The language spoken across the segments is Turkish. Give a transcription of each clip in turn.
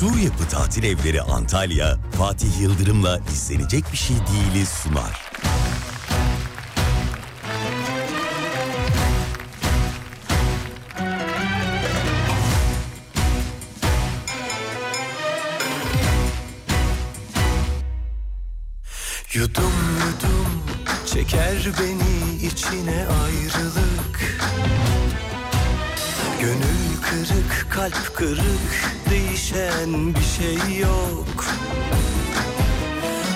Su Yapı Tatil Evleri Antalya, Fatih Yıldırım'la izlenecek bir şey değiliz sunar. Yudum yudum çeker beni içine ayrılık Gönül kırık kalp kırık değişen bir şey yok.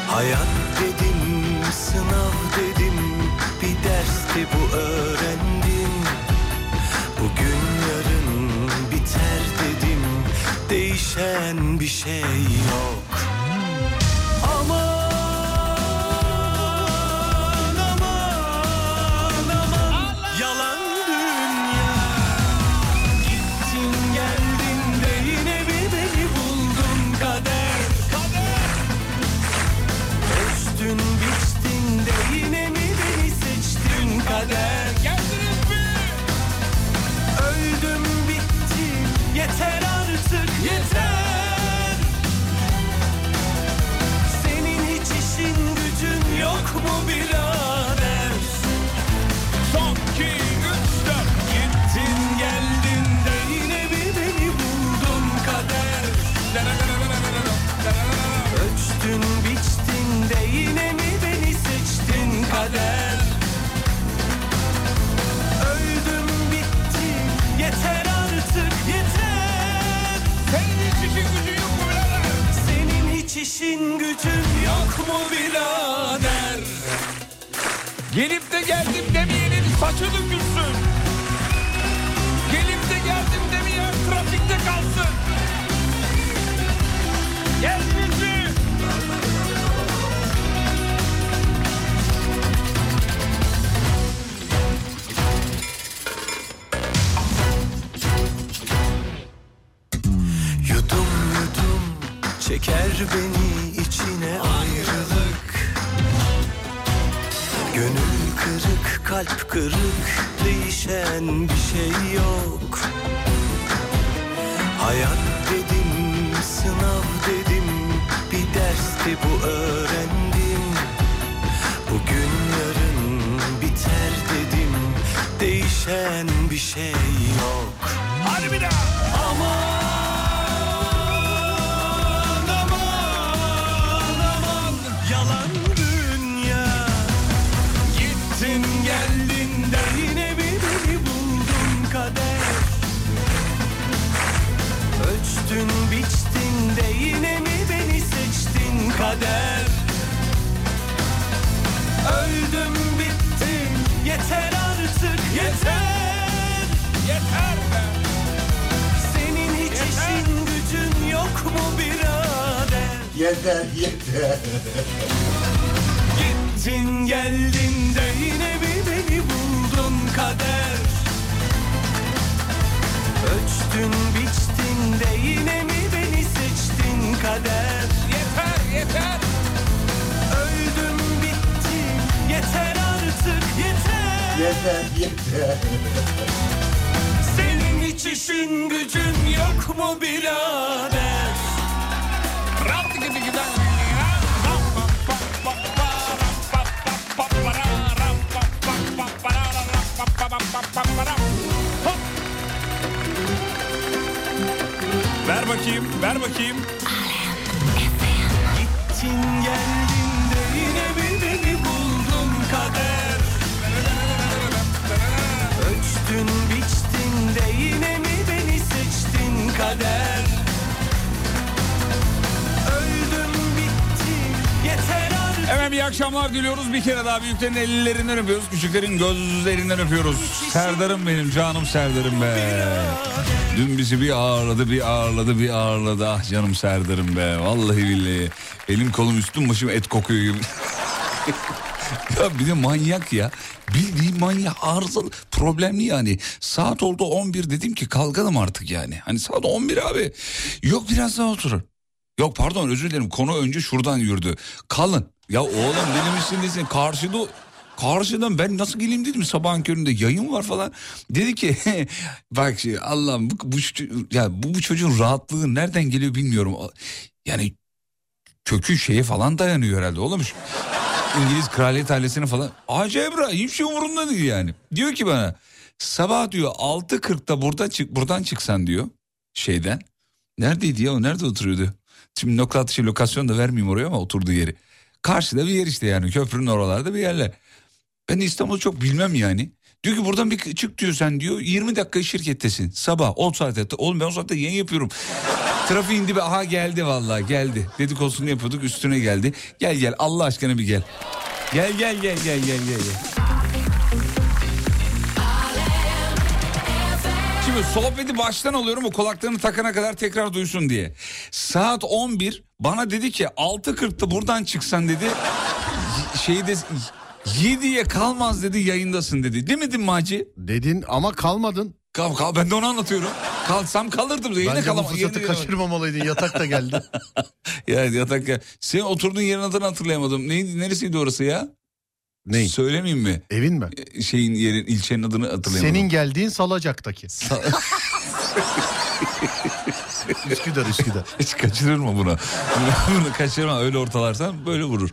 Hayat dedim sınav dedim bir dersti bu öğrendim. Bugün yarın biter dedim değişen bir şey yok mu birader Son iki üç dört Gittin geldin de yine bir beni buldun kader Ölçtün biçtin de yine mi beni seçtin kader Öldüm bittim yeter artık yeter Senin hiç gücün yok mu Senin hiç işin gücün yok mu birader Gelip de geldim demeyenin saçı dökülsün. Gelip de geldim demeyen trafikte kalsın. Geldiniz mi? Yudum yudum çeker beni kırık değişen bir şey yok. Hayat dedim sınav dedim bir dersti bu öğrendim. Bugün yarın biter dedim değişen bir şey kader Öldüm bittim yeter artık yeter Yeter be. senin hiç işin gücün yok mu birader? Yeter yeter. Gittin geldin de yine bir beni buldun kader Ölçtün biçtin de yine mi beni seçtin kader Yeter yeter. Öldüm bittim yeter artık yeter Yeter yeter. Senin hiç işin gücün yok mu birader? Rap tıkı tıkı dan ya. Rap pa Ölçtün biçtin de yine mi beni seçtin kader Öldüm bittim yeter artık Efendim iyi akşamlar diliyoruz. Bir kere daha büyüklerin ellerinden öpüyoruz. Küçüklerin gözlerinden öpüyoruz. Serdar'ım benim canım Serdar'ım be. Dün bizi bir ağırladı bir ağırladı bir ağırladı. Ah canım Serdar'ım be. Vallahi billahi. Elim kolum üstüm başım et kokuyor gibi. ya bir de manyak ya. Bildiğin manyak arızalı problemli yani. Saat oldu 11 dedim ki kalkalım artık yani. Hani saat 11 abi. Yok biraz daha oturun. Yok pardon özür dilerim konu önce şuradan yürüdü. Kalın. Ya oğlum benim için değilsin. Karşıda Karşıdan ben nasıl geleyim dedim sabahın köründe yayın var falan. Dedi ki bak şey, Allah'ım bu, bu, ya bu, bu çocuğun rahatlığı nereden geliyor bilmiyorum. Yani kökü şeye falan dayanıyor herhalde oğlum. İngiliz kraliyet ailesine falan. Acayip rahat hiçbir şey umurunda değil yani. Diyor ki bana sabah diyor 6.40'da burada çık, buradan çıksan diyor şeyden. Neredeydi ya o nerede oturuyordu? Şimdi nokta atışı lokasyon da vermeyeyim oraya ama oturduğu yeri. Karşıda bir yer işte yani köprünün oralarda bir yerler. Ben İstanbul'u çok bilmem yani. Diyor ki buradan bir çık diyor sen diyor 20 dakika şirkettesin sabah 10 saatte. Oğlum ben o saatte yayın yapıyorum. Trafiğin dibi aha geldi vallahi geldi. Dedikodusunu yapıyorduk üstüne geldi. Gel gel Allah aşkına bir gel. Gel gel gel gel gel gel. gel. Şimdi sohbeti baştan alıyorum o kulaklarını takana kadar tekrar duysun diye. Saat 11 bana dedi ki 6.40'da buradan çıksan dedi. Şeyde 7'ye kalmaz dedi yayındasın dedi. Demedim mi Hacı? Dedin ama kalmadın. Kal, kal, ben de onu anlatıyorum. Kalsam kalırdım. Yine Bence bu kalamam. fırsatı Yine- kaçırmamalıydın. Yatak da geldi. Ya yatak ya. Senin oturduğun yerin adını hatırlayamadım. Neydi, neresiydi orası ya? Ney? Söylemeyeyim mi? Evin mi? E, Şeyin yerin, ilçenin adını hatırlayamadım. Senin geldiğin Salacak'taki. Üsküdar Üsküdar. Hiç kaçırırma bunu. bunu kaçırma öyle ortalarsan böyle vurur.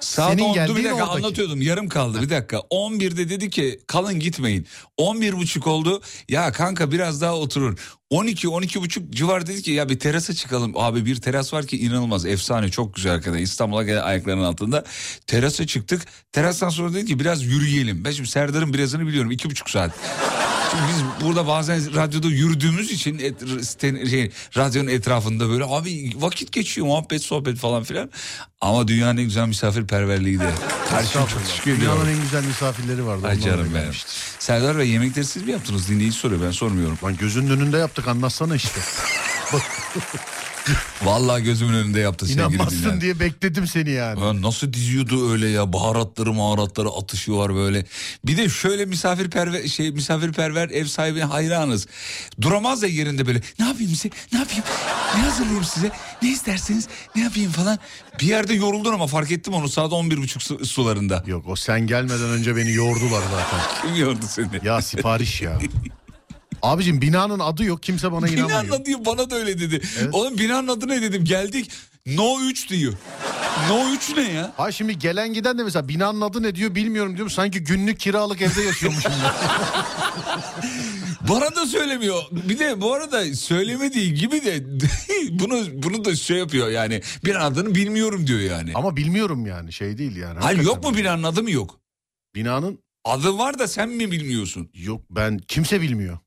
Saat Senin 10'du bir dakika oradaki. anlatıyordum yarım kaldı bir dakika. 11'de dedi ki kalın gitmeyin. 11 buçuk oldu ya kanka biraz daha oturur. 12 12 buçuk civar dedi ki ya bir terasa çıkalım. Abi bir teras var ki inanılmaz efsane çok güzel arkadaşlar. İstanbul'a ayaklarının altında. Terasa çıktık. Terastan sonra dedi ki biraz yürüyelim. Ben şimdi Serdar'ın birazını biliyorum iki buçuk saat. Çünkü biz burada bazen radyoda yürüdüğümüz için et, site- şey, radyonun etrafında böyle abi vakit geçiyor muhabbet sohbet falan filan. Ama dünyanın en güzel misafirperverliğiydi. Her şey çok teşekkür ediyorum. Dünyanın en güzel misafirleri vardı. Ay canım benim. Serdar Bey yemekleri siz mi yaptınız? Dinleyici soruyor ben sormuyorum. Lan gözünün önünde yaptık anlatsana işte. Vallahi gözümün önünde yaptı sevgili İnanmazsın dinleyen. diye bekledim seni yani. Ya nasıl diziyordu öyle ya baharatları maharatları atışı var böyle. Bir de şöyle misafirperver şey misafirperver ev sahibine hayranız. Duramaz da yerinde böyle ne yapayım size ne yapayım ne hazırlayayım size ne isterseniz ne yapayım falan. Bir yerde yoruldun ama fark ettim onu saat 11.30 su- sularında. Yok o sen gelmeden önce beni yordular zaten. Kim yordu seni? Ya sipariş ya. Abicim binanın adı yok kimse bana Binanın inanmıyor. adı diyor, bana da öyle dedi. Evet. Oğlum binanın adı ne dedim geldik No 3 diyor. No 3 ne ya? Ha şimdi gelen giden de mesela binanın adı ne diyor bilmiyorum diyorum. Sanki günlük kiralık evde yaşıyormuşum. Bana da söylemiyor. Bir de bu arada söylemediği gibi de bunu bunu da şey yapıyor yani. Bir adını bilmiyorum diyor yani. Ama bilmiyorum yani şey değil yani. Hayır yok mu binanın adı mı yok? Binanın Adı var da sen mi bilmiyorsun? yok ben kimse bilmiyor.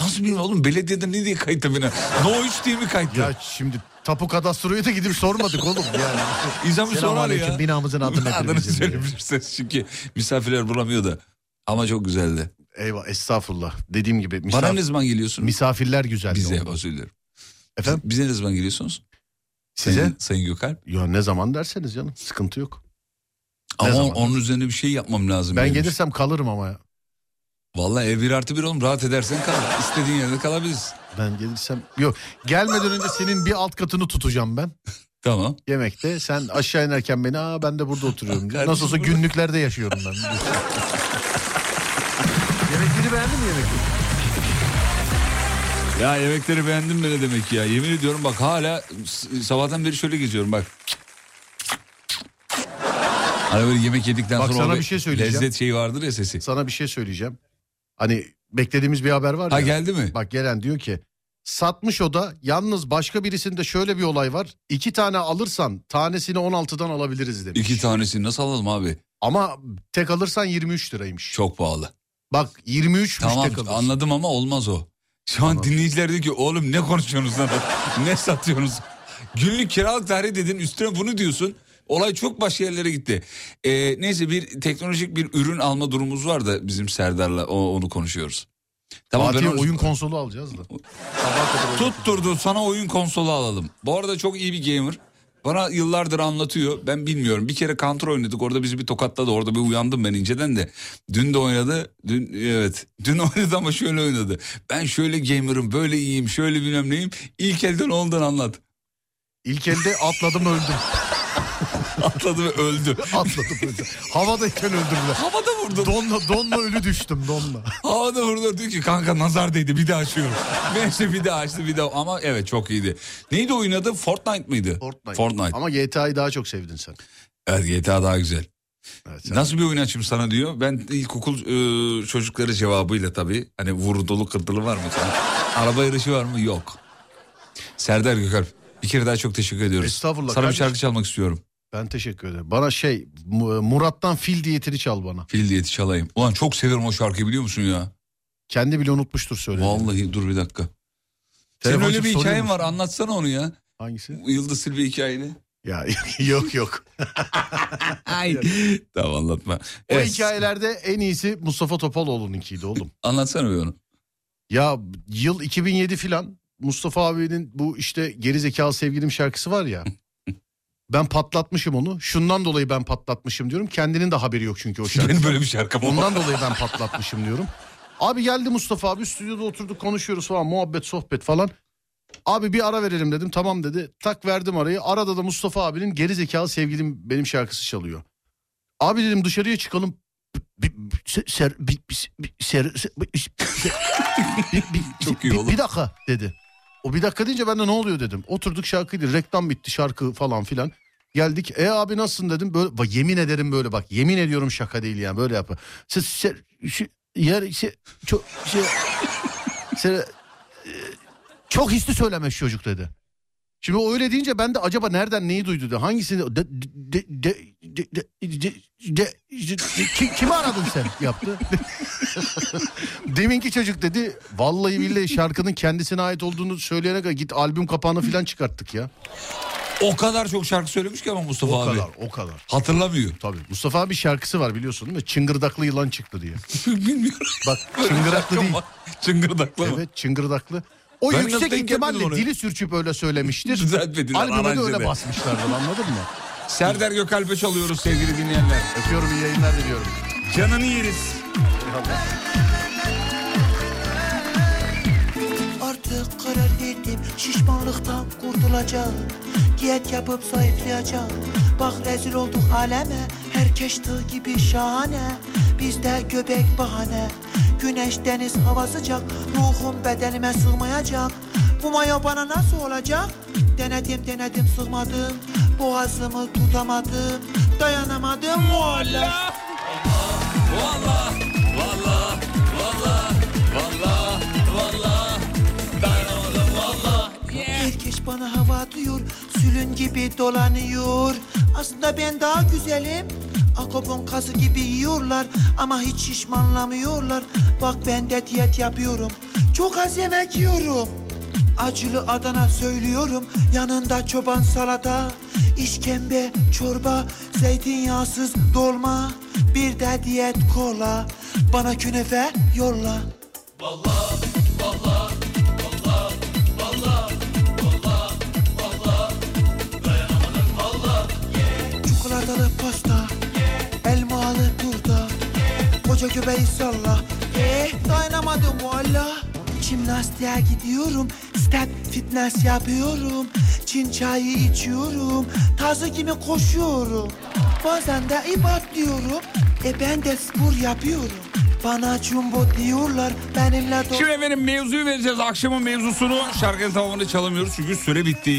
Nasıl bilmiyorum oğlum belediyede ne diye kayıtlı bina? No 3 diye mi kayıtlı? Ya şimdi tapu kadastroya da gidip sormadık oğlum yani. İnsan bir sorar ya. binamızın Adını bizim diye. söyleyebilirsiniz çünkü misafirler bulamıyor da. Ama çok güzeldi. Eyvah estağfurullah. Dediğim gibi Bana misaf- ne zaman geliyorsunuz? misafirler güzeldi. Bize özür dilerim. Efendim Bize ne zaman geliyorsunuz? size? Sayın, Sayın Gökalp. Ya ne zaman derseniz canım sıkıntı yok. Ne Ama zaman? onun üzerine bir şey yapmam lazım. Ben benim. gelirsem kalırım ama ya. Vallahi ev bir artı bir oğlum rahat edersen kal. İstediğin yerde kalabilirsin. Ben gelirsem yok gelmeden önce senin bir alt katını tutacağım ben. Tamam. Yemekte sen aşağı inerken beni aa ben de burada oturuyorum. Kardeşim Nasıl olsa burada- günlüklerde yaşıyorum ben. Yemekleri beğendin mi yemekleri? Ya yemekleri beğendim de ne demek ya. Yemin ediyorum bak hala sabahtan beri şöyle geziyorum bak. Hani böyle yemek yedikten Bak sonra sana bir şey söyleyeceğim. lezzet şeyi vardır ya sesi. Sana bir şey söyleyeceğim. Hani beklediğimiz bir haber var Ha ya. geldi mi? Bak gelen diyor ki satmış o da yalnız başka birisinde şöyle bir olay var. İki tane alırsan tanesini 16'dan alabiliriz demiş. İki tanesini nasıl alalım abi? Ama tek alırsan 23 liraymış. Çok pahalı. Bak 23'müş Tamam tek alırsın. anladım ama olmaz o. Şu an Anladım. dinleyiciler diyor ki oğlum ne konuşuyorsunuz lan? ne satıyorsunuz? Günlük kiralık tarih dedin üstüne bunu diyorsun. Olay çok başka yerlere gitti. Ee, neyse bir teknolojik bir ürün alma durumumuz var da bizim Serdar'la o- onu konuşuyoruz. Tamam ben Fatih'e oyun konsolu alacağız da. Tutturdu sana oyun konsolu alalım. Bu arada çok iyi bir gamer. Bana yıllardır anlatıyor. Ben bilmiyorum. Bir kere Counter oynadık. Orada bizi bir tokatladı. Orada bir uyandım ben inceden de. Dün de oynadı. Dün evet. Dün oynadı ama şöyle oynadı. Ben şöyle gamer'ım, böyle iyiyim, şöyle bilmem neyim. İlk elden oldan anlat. İlk elde atladım öldüm. Atladı ve öldü. Atladı böyle. Havadayken öldürdüler. Havada vurdu. Donla, donla ölü düştüm donla. Havada vurdu. Diyor ki kanka nazar değdi bir daha açıyorum. Neyse bir daha açtı bir daha. Ama evet çok iyiydi. Neydi oyun adı? Fortnite mıydı? Fortnite. Fortnite. Ama GTA'yı daha çok sevdin sen. Evet GTA daha güzel. Evet, sen- Nasıl bir oyun açayım sana diyor. Ben ilkokul e, çocukları cevabıyla tabii. Hani vurdulu kırdılı var mı? Araba yarışı var mı? Yok. Serdar Gökalp bir kere daha çok teşekkür ediyoruz. Estağfurullah Sana bir kardeşim. şarkı çalmak istiyorum. Ben teşekkür ederim. Bana şey Mu- Murat'tan fil diyetini çal bana. Fil diyeti çalayım. Ulan çok severim o şarkıyı biliyor musun ya? Kendi bile unutmuştur söylediğini. Vallahi dur bir dakika. Senin öyle bir hikayen musun? var anlatsana onu ya. Hangisi? Yıldız Silve hikayeni. Ya yok yok. Ay. tamam anlatma. O Evet, hikayelerde en iyisi Mustafa Topaloğlu'nunkiydi oğlum. Anlatsana bir onu. Ya yıl 2007 filan Mustafa abinin bu işte geri zekalı sevgilim şarkısı var ya. Ben patlatmışım onu. Şundan dolayı ben patlatmışım diyorum. Kendinin de haberi yok çünkü o şarkı. Benim böyle bir şarkım. Ondan dolayı ben patlatmışım diyorum. Abi geldi Mustafa abi stüdyoda oturduk konuşuyoruz falan muhabbet sohbet falan. Abi bir ara verelim dedim tamam dedi. Tak verdim arayı. Arada da Mustafa abinin geri zekalı sevgilim benim şarkısı çalıyor. Abi dedim dışarıya çıkalım. Çok iyi oğlum. Bir dakika dedi. O bir dakika deyince ben de ne oluyor dedim. Oturduk şarkıydı reklam bitti şarkı falan filan. Geldik e abi nasılsın dedim. Böyle, bak, yemin ederim böyle bak yemin ediyorum şaka değil yani böyle yapı. Siz ser, şu, yer şey, çok şey, e, çok hisli söylemiş çocuk dedi. Şimdi o öyle deyince ben de acaba nereden neyi duydu dedi. Hangisini de, de, de, de, de, de, de- de- ki- kimi aradın sen yaptı. Deminki çocuk dedi vallahi billahi şarkının kendisine ait olduğunu söyleyene kadar git albüm kapağını falan çıkarttık ya. O kadar çok şarkı söylemiş ki ama Mustafa O abi. kadar o kadar. Hatırlamıyor. Tabii Mustafa abi şarkısı var biliyorsun değil mi? Çıngırdaklı yılan çıktı diye. Bilmiyorum. Bak çıngıraklı değil. var. Çıngırdaklı mı? Evet çıngırdaklı. O Ben yüksek ihtimalle dili sürçüp öyle söylemiştir. Düzeltmediler, Albüme de öyle basmışlardır anladın mı? Serdar Gökalp'e çalıyoruz sevgili dinleyenler. Öpüyorum iyi yayınlar diliyorum. Canını yeriz. Artık karar verdim şişmanlıktan kurtulacağım Diyet yapıp zayıflayacağım Bak rezil olduk aleme Herkes tığ gibi şahane Bizde göbek bahane Güneş deniz hava sıcak Ruhum bedenime sığmayacak Bu mayo bana nasıl olacak Denedim denedim sığmadım Boğazımı tutamadım Dayanamadım Mualla Valla, valla, valla, valla, valla. Dayanamadım valla. Herkes bana hava atıyor, sülün gibi dolanıyor. Aslında ben daha güzelim. Akopun kası gibi yiyorlar ama hiç şişmanlamıyorlar. Bak ben de diyet yapıyorum. Çok az yemek yiyorum. Acılı Adana söylüyorum. Yanında çoban salata, işkembe, çorba, zeytinyağsız dolma. Bir de diyet kola. Bana künefe yolla. Çikolatalı pasta Koca göbeği salla Eh dayanamadım valla Jimnastiğe gidiyorum Step fitness yapıyorum. Çin çayı içiyorum Tazı gibi koşuyorum. Bazen de ibat diyorum E ben de spor yapıyorum Bana jumbo diyorlar Benimle do- Şimdi efendim mevzuyu vereceğiz. Akşamın mevzusunu şarkının tamamını çalamıyoruz çünkü süre bitti.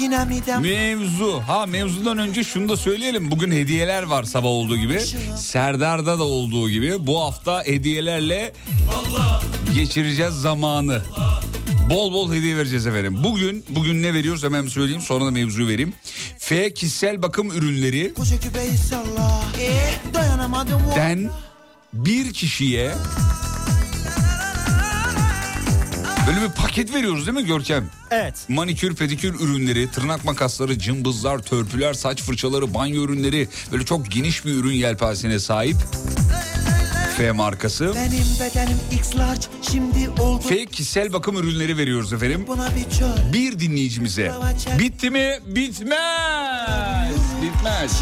Yine midem Mevzu. Ha mevzudan önce şunu da söyleyelim. Bugün hediyeler var sabah olduğu gibi. Serdar'da da olduğu gibi. Bu hafta hediyelerle geçireceğiz zamanı. Bol bol hediye vereceğiz efendim. Bugün bugün ne veriyoruz hemen söyleyeyim sonra da mevzuyu vereyim. F kişisel bakım ürünleri Koca göbeği salla Eh dayanamadım valla den bir kişiye böyle bir paket veriyoruz değil mi Görkem? Evet. Manikür, pedikür ürünleri, tırnak makasları, cımbızlar, törpüler, saç fırçaları, banyo ürünleri böyle çok geniş bir ürün yelpazesine sahip. F markası. Benim bedenim X large şimdi oldu F kişisel bakım ürünleri veriyoruz efendim. buna bir Bir dinleyicimize. Bitti mi? Bitmez. Bitmez.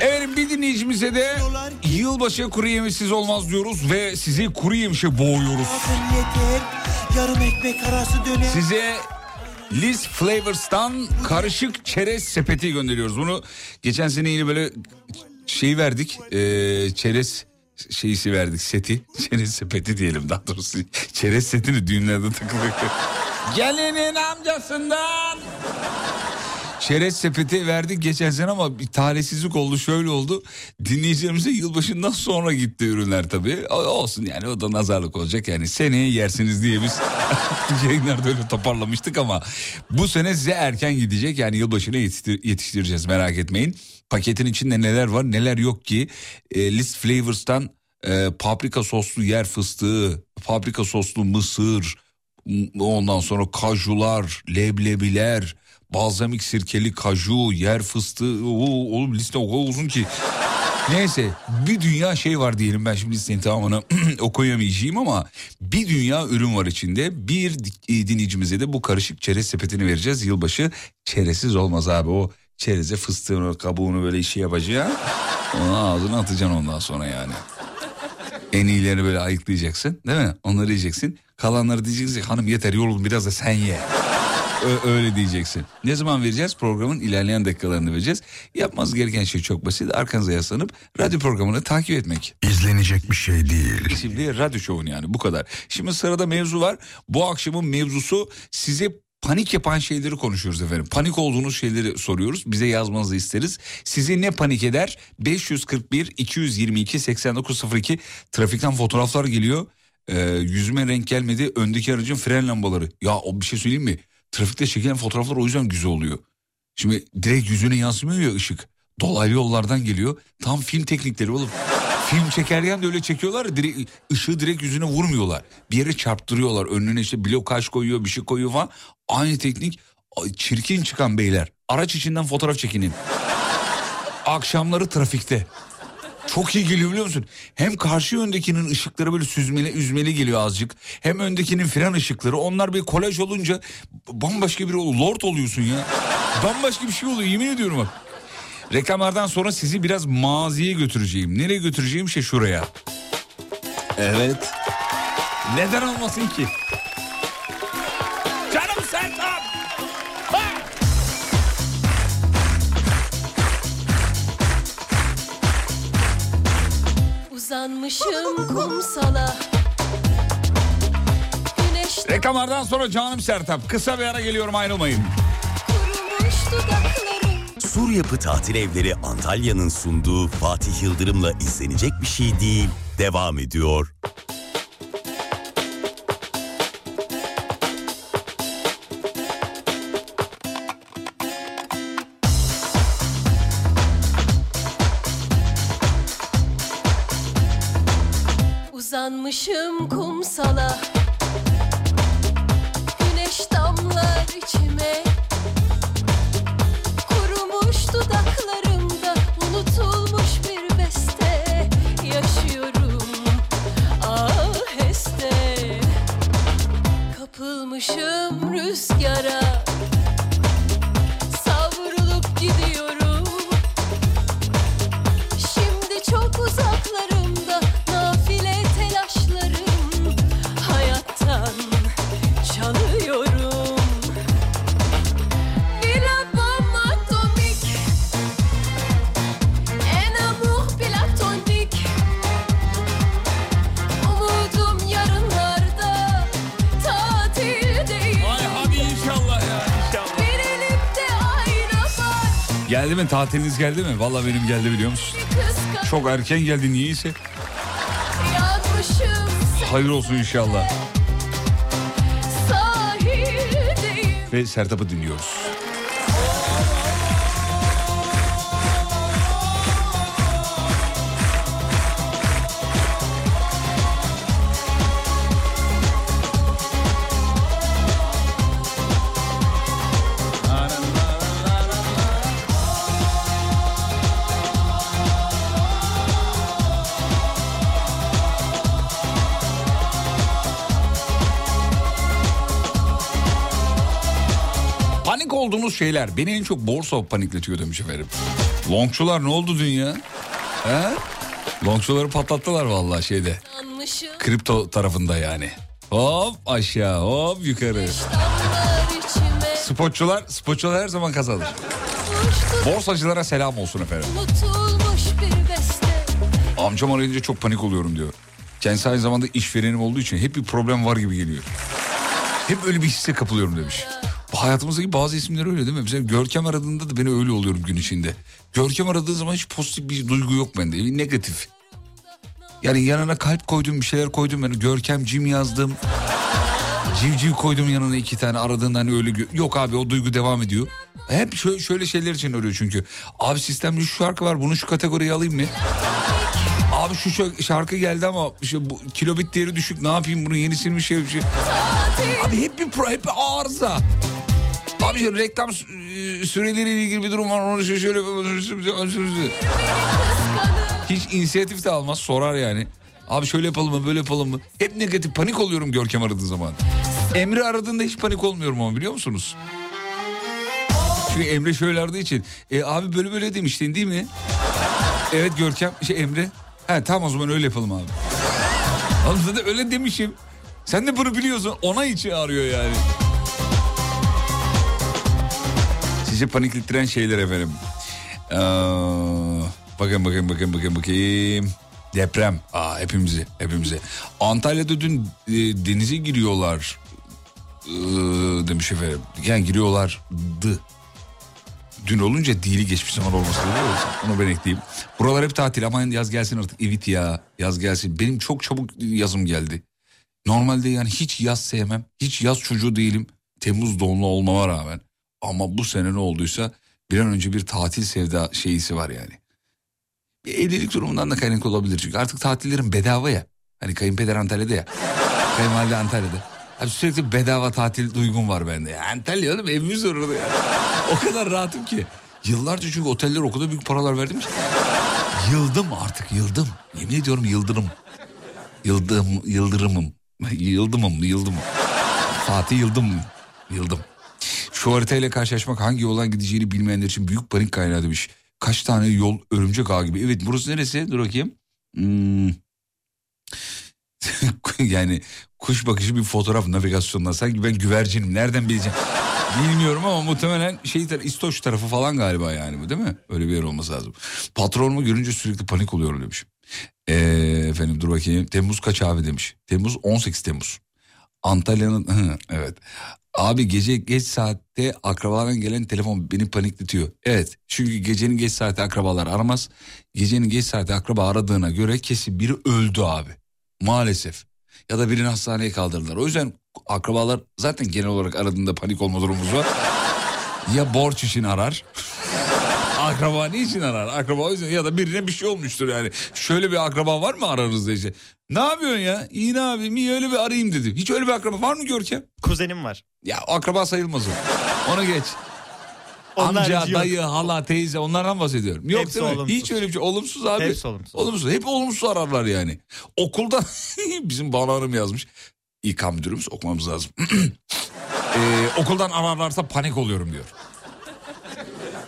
Efendim bir dinleyicimize de yılbaşı kuru yemişsiz olmaz diyoruz ve sizi kuru yemişe boğuyoruz. Size Liz Flavors'tan karışık çerez sepeti gönderiyoruz. Bunu geçen sene yine böyle şey verdik. E, çerez şeysi verdik seti. Çerez sepeti diyelim daha doğrusu. Çerez setini düğünlerde takılıyor. Gelinin amcasından. Çerez sepeti verdik geçen sene ama bir talihsizlik oldu şöyle oldu. Dinleyicilerimize yılbaşından sonra gitti ürünler tabii. Olsun yani o da nazarlık olacak yani seneye yersiniz diye biz yayınlarda öyle toparlamıştık ama bu sene size erken gidecek yani yılbaşına yetiştir- yetiştireceğiz merak etmeyin. Paketin içinde neler var neler yok ki e, List Flavors'tan e, paprika soslu yer fıstığı, paprika soslu mısır, ondan sonra kajular, leblebiler, balzamik sirkeli kaju, yer fıstığı. Oo, oğlum liste o kadar uzun ki. Neyse bir dünya şey var diyelim ben şimdi listenin tamamını okuyamayacağım ama bir dünya ürün var içinde. Bir di- dinleyicimize de bu karışık çerez sepetini vereceğiz. Yılbaşı çerezsiz olmaz abi o çereze fıstığını kabuğunu böyle işi yapacaksın. Onu ağzına atacaksın ondan sonra yani. En iyilerini böyle ayıklayacaksın değil mi? Onları yiyeceksin. Kalanları diyeceksin hanım yeter yorulun biraz da sen ye. Ö- öyle diyeceksin. Ne zaman vereceğiz? Programın ilerleyen dakikalarını vereceğiz. Yapmanız gereken şey çok basit. Arkanıza yaslanıp radyo programını takip etmek. İzlenecek bir şey değil. Şimdi radyo şovun yani bu kadar. Şimdi sırada mevzu var. Bu akşamın mevzusu size panik yapan şeyleri konuşuyoruz efendim. Panik olduğunuz şeyleri soruyoruz. Bize yazmanızı isteriz. Sizi ne panik eder? 541 222 8902 trafikten fotoğraflar geliyor. Ee, yüzüme renk gelmedi. Öndeki aracın fren lambaları. Ya o bir şey söyleyeyim mi? Trafikte çekilen fotoğraflar o yüzden güzel oluyor. Şimdi direkt yüzüne yansımıyor ya ışık. Dolaylı yollardan geliyor. Tam film teknikleri oğlum. Film çekerken de öyle çekiyorlar. Direkt, ışığı direkt yüzüne vurmuyorlar. Bir yere çarptırıyorlar. Önüne işte blokaj koyuyor bir şey koyuyor falan. Aynı teknik. Çirkin çıkan beyler. Araç içinden fotoğraf çekinin. Akşamları trafikte. Çok iyi geliyor biliyor musun? Hem karşı yöndekinin ışıkları böyle süzmeli üzmeli geliyor azıcık. Hem öndekinin fren ışıkları. Onlar bir kolaj olunca bambaşka bir lord oluyorsun ya. Bambaşka bir şey oluyor yemin ediyorum bak. Reklamlardan sonra sizi biraz maziye götüreceğim. Nereye götüreceğim şey şuraya. Evet. Neden olmasın ki? Uzanmışım kumsala Güneş Reklamlardan sonra canım Sertab. Kısa bir ara geliyorum ayrılmayın. Sur Yapı Tatil Evleri Antalya'nın sunduğu Fatih Yıldırım'la izlenecek bir şey değil. Devam ediyor. Uzanmışım kumsala mi tatiliniz geldi mi? Vallahi benim geldi biliyor musun? Çok erken geldi niyeyse. Hayır olsun inşallah. Ve Sertab'ı dinliyoruz. Şeyler beni en çok borsa panikletiyor demiş efendim. Longçular ne oldu dünya? He? Longçuları patlattılar vallahi şeyde. Kripto tarafında yani. Hop aşağı hop yukarı. Spotçular, spotçular her zaman kazanır. Borsacılara selam olsun efendim. Amcam arayınca çok panik oluyorum diyor. Kendisi aynı zamanda işverenim olduğu için hep bir problem var gibi geliyor. Hep öyle bir hisse kapılıyorum demiş. Hayatımızdaki bazı isimler öyle değil mi? Mesela Görkem aradığında da ben öyle oluyorum gün içinde. Görkem aradığı zaman hiç pozitif bir duygu yok bende. Bir negatif. Yani yanına kalp koydum bir şeyler koydum. Yani Görkem Cim yazdım. Civciv koydum yanına iki tane aradığında hani öyle yok abi o duygu devam ediyor. Hep şöyle, şöyle şeyler için arıyor çünkü. Abi sistemde şu şarkı var bunu şu kategoriye alayım mı? Abi şu şa- şarkı geldi ama işte bu kilobit değeri düşük ne yapayım bunu yenisini bir şey bir şey. Abi hep bir hep bir arıza. Abi işte reklam sü- süreleriyle ilgili bir durum var onu şöyle şöyle hiç inisiyatif de almaz sorar yani. Abi şöyle yapalım mı böyle yapalım mı? Hep negatif panik oluyorum Görkem aradığı zaman. Emre aradığında hiç panik olmuyorum ama biliyor musunuz? Çünkü Emre şöyle aradığı için. E, abi böyle böyle demiştin değil mi? Evet Görkem şey Emre. He tamam o zaman öyle yapalım abi. Oğlum zaten öyle demişim. Sen de bunu biliyorsun. Ona içi arıyor yani. Sizi paniklettiren şeyler efendim. Ee, bakın bakın bakın bakın bakayım. Deprem. Aa, hepimizi hepimizi. Antalya'da dün e, denize giriyorlar. Ee, demiş efendim. Yani giriyorlardı. Dün olunca dili geçmiş zaman olması gerekiyor. Onu ben ekleyeyim. Buralar hep tatil aman yaz gelsin artık. Evet ya yaz gelsin. Benim çok çabuk yazım geldi. Normalde yani hiç yaz sevmem. Hiç yaz çocuğu değilim. Temmuz doğumlu olmama rağmen. Ama bu sene ne olduysa bir an önce bir tatil sevda şeyisi var yani. Bir evlilik durumundan da kaynaklı olabilir. Çünkü artık tatillerim bedava ya. Hani kayınpeder Antalya'da ya. Kayınvalide Antalya'da. Abi sürekli bedava tatil duygum var bende. Ya Antalya oğlum evimiz orada ya. O kadar rahatım ki. Yıllarca çünkü oteller o kadar büyük paralar verdim ki. Yıldım artık yıldım. Yemin ediyorum yıldırım. Yıldım, yıldırımım. Yıldımım, yıldımım. Fatih yıldım, yıldım. Şu haritayla karşılaşmak hangi yoldan gideceğini bilmeyenler için büyük panik kaynağı demiş. Kaç tane yol örümcek ağı gibi. Evet burası neresi? Dur bakayım. Hmm. yani kuş bakışı bir fotoğraf navigasyondan. Sanki ben güvercinim. Nereden bileceğim? Bilmiyorum ama muhtemelen şey tar- İstoç tarafı falan galiba yani bu değil mi? Öyle bir yer olması lazım. Patronumu görünce sürekli panik oluyorum demiş. Ee, efendim dur bakayım. Temmuz kaç abi demiş. Temmuz 18 Temmuz. Antalya'nın evet. Abi gece geç saatte akrabalardan gelen telefon beni panikletiyor. Evet çünkü gecenin geç saati akrabalar aramaz. Gecenin geç saati akraba aradığına göre kesin biri öldü abi. Maalesef. Ya da birini hastaneye kaldırdılar. O yüzden akrabalar zaten genel olarak aradığında panik olma durumumuz var. Ya borç için arar. Akraba ne için arar? Akraba o yüzden ya da birine bir şey olmuştur yani. Şöyle bir akraba var mı aranızda işte? Ne yapıyorsun ya? İyi ne yapayım? İyi öyle bir arayayım dedim. Hiç öyle bir akraba var mı Görkem? Kuzenim var. Ya akraba sayılmaz o. Onu geç. Onlar Amca, yok. dayı, hala, teyze onlardan bahsediyorum. Yok Hepsi değil mi? olumsuz. Hiç öyle bir şey. Olumsuz abi. Hepsi olumsuz. Olumsuz. Hep olumsuz ararlar yani. Okuldan bizim Banu Hanım yazmış. İK müdürümüz okumamız lazım. Ee, okuldan ararlarsa panik oluyorum diyor.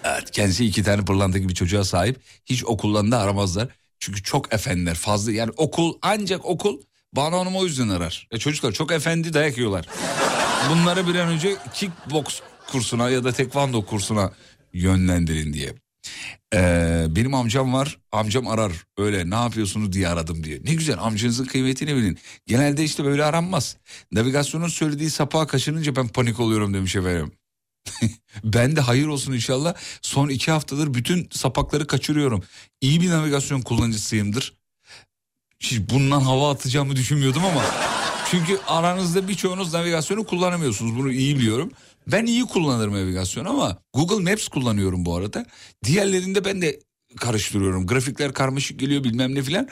Evet kendisi iki tane pırlanta gibi çocuğa sahip. Hiç okuldan da aramazlar. Çünkü çok efendiler fazla. Yani okul ancak okul Banu Hanım o yüzden arar. E çocuklar çok efendi dayak yiyorlar. Bunları bir an önce kickbox kursuna ya da tekvando kursuna yönlendirin diye. Ee, benim amcam var amcam arar öyle ne yapıyorsunuz diye aradım diye. Ne güzel amcanızın kıymetini bilin. Genelde işte böyle aranmaz. Navigasyonun söylediği sapağı kaçırınca ben panik oluyorum demiş efendim. ben de hayır olsun inşallah son iki haftadır bütün sapakları kaçırıyorum. İyi bir navigasyon kullanıcısıyımdır. Hiç bundan hava atacağımı düşünmüyordum ama. Çünkü aranızda birçoğunuz navigasyonu kullanamıyorsunuz. Bunu iyi biliyorum. Ben iyi kullanırım navigasyonu ama Google Maps kullanıyorum bu arada. Diğerlerinde ben de karıştırıyorum. Grafikler karmaşık geliyor bilmem ne filan.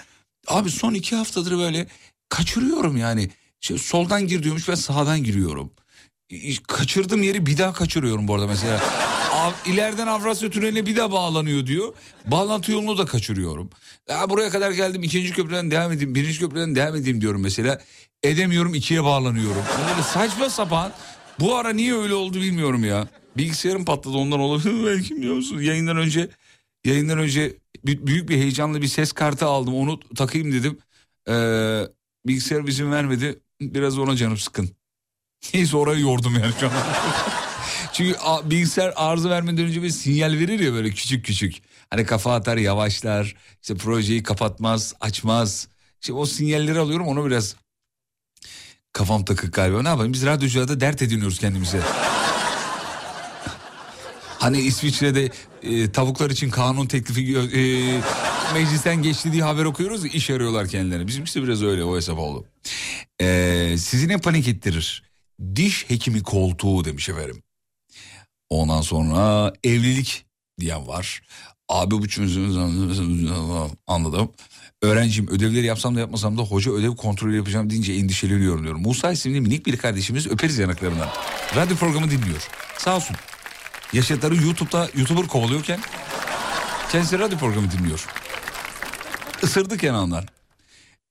Abi son iki haftadır böyle kaçırıyorum yani. Şey, soldan gir diyormuş ben sağdan giriyorum. Kaçırdığım yeri bir daha kaçırıyorum bu arada mesela. Av, ileriden Avrasya Tüneli'ne bir daha bağlanıyor diyor. Bağlantı yolunu da kaçırıyorum. Ya buraya kadar geldim ikinci köprüden devam edeyim, birinci köprüden devam edeyim diyorum mesela. Edemiyorum ikiye bağlanıyorum. Böyle saçma sapan. Bu ara niye öyle oldu bilmiyorum ya. Bilgisayarım patladı ondan olabilir belki biliyor musun? Yayından önce yayından önce büyük bir heyecanlı bir ses kartı aldım. Onu takayım dedim. Ee, bilgisayar izin vermedi. Biraz ona canım sıkın. Neyse orayı yordum yani şu an. Çünkü bilgisayar arıza vermeden önce bir sinyal verir ya böyle küçük küçük. Hani kafa atar yavaşlar. işte projeyi kapatmaz açmaz. İşte o sinyalleri alıyorum onu biraz kafam takık galiba. Ne yapayım biz radyocularda dert ediniyoruz kendimize. Hani İsviçre'de e, tavuklar için kanun teklifi gö- e, meclisten geçti diye haber okuyoruz iş arıyorlar kendilerine. Bizimkisi biraz öyle o hesap oldu. E, sizi ne panik ettirir? Diş hekimi koltuğu demiş efendim. Ondan sonra evlilik diyen var. Abi bu anladım. Öğrencim ödevleri yapsam da yapmasam da hoca ödev kontrolü yapacağım deyince endişeleniyorum diyorum. Musa isimli minik bir kardeşimiz öperiz yanaklarından. Radyo programı dinliyor. Sağ olsun. Yaşıtları YouTube'da YouTuber kovalıyorken kendisi radyo programı dinliyor. Isırdı kenarından.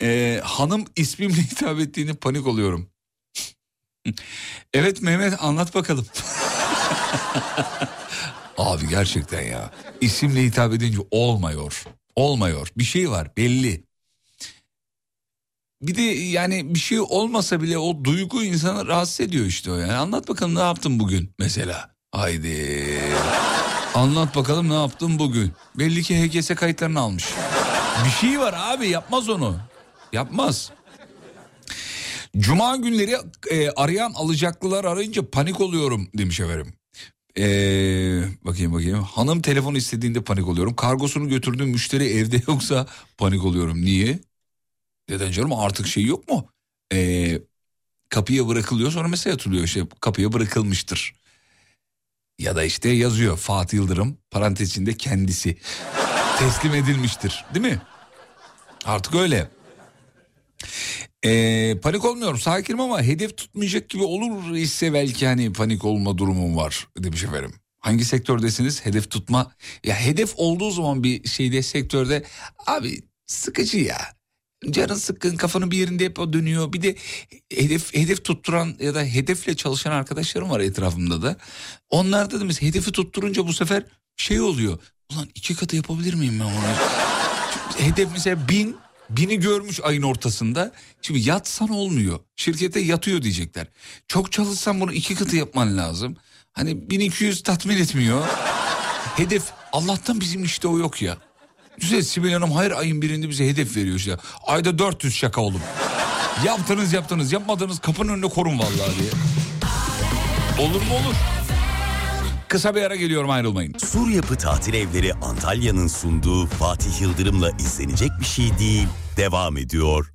Ee, hanım ismimle hitap ettiğini panik oluyorum. Evet Mehmet anlat bakalım. Abi gerçekten ya. İsimle hitap edince olmuyor. Olmuyor. Bir şey var belli. Bir de yani bir şey olmasa bile o duygu insanı rahatsız ediyor işte o yani. Anlat bakalım ne yaptın bugün mesela. Haydi. Anlat bakalım ne yaptın bugün. Belli ki HGS kayıtlarını almış. Bir şey var abi yapmaz onu. Yapmaz. Cuma günleri e, arayan alacaklılar arayınca panik oluyorum demiş efendim. Ee, bakayım bakayım. Hanım telefon istediğinde panik oluyorum. Kargosunu götürdüğüm müşteri evde yoksa panik oluyorum. Niye? Neden canım artık şey yok mu? Ee, kapıya bırakılıyor sonra mesaj atılıyor işte kapıya bırakılmıştır. Ya da işte yazıyor Fatih Yıldırım parantez içinde kendisi teslim edilmiştir değil mi? Artık öyle. Ee, panik olmuyorum sakinim ama hedef tutmayacak gibi olur ise belki hani panik olma durumum var demiş efendim. Hangi sektördesiniz? Hedef tutma. Ya hedef olduğu zaman bir şeyde sektörde abi sıkıcı ya. Canın sıkkın kafanın bir yerinde hep o dönüyor. Bir de hedef hedef tutturan ya da hedefle çalışan arkadaşlarım var etrafımda da. Onlar da mesela hedefi tutturunca bu sefer şey oluyor. Ulan iki katı yapabilir miyim ben? Çünkü hedef mesela bin Bini görmüş ayın ortasında. Şimdi yatsan olmuyor. Şirkete yatıyor diyecekler. Çok çalışsan bunu iki katı yapman lazım. Hani 1200 tatmin etmiyor. Hedef Allah'tan bizim işte o yok ya. Güzel Sibel Hanım hayır ayın birinde bize hedef veriyor işte. Ayda 400 şaka oğlum. Yaptınız yaptınız yapmadınız kapının önünde korun vallahi diye. Olur mu olur. Kısa bir ara geliyorum ayrılmayın. Sur Yapı Tatil Evleri Antalya'nın sunduğu Fatih Yıldırım'la izlenecek bir şey değil. Devam ediyor.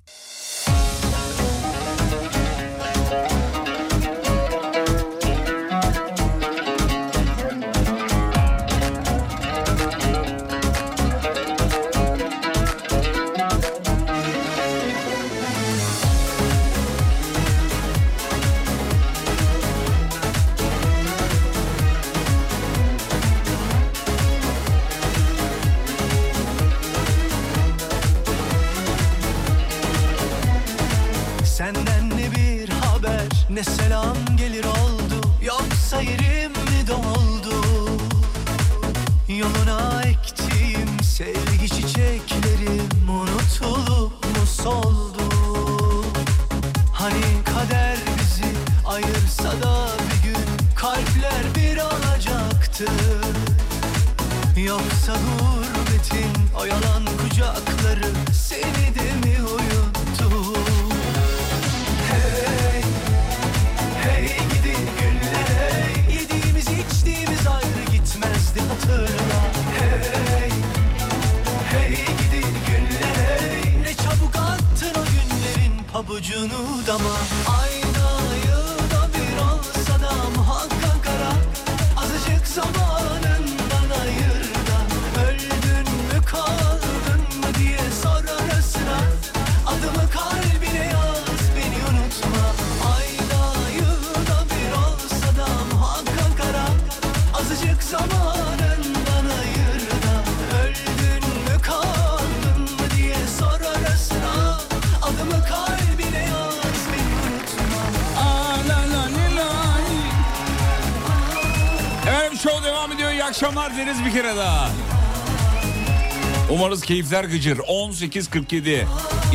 Daha. Umarız keyifler gıcır. 18.47.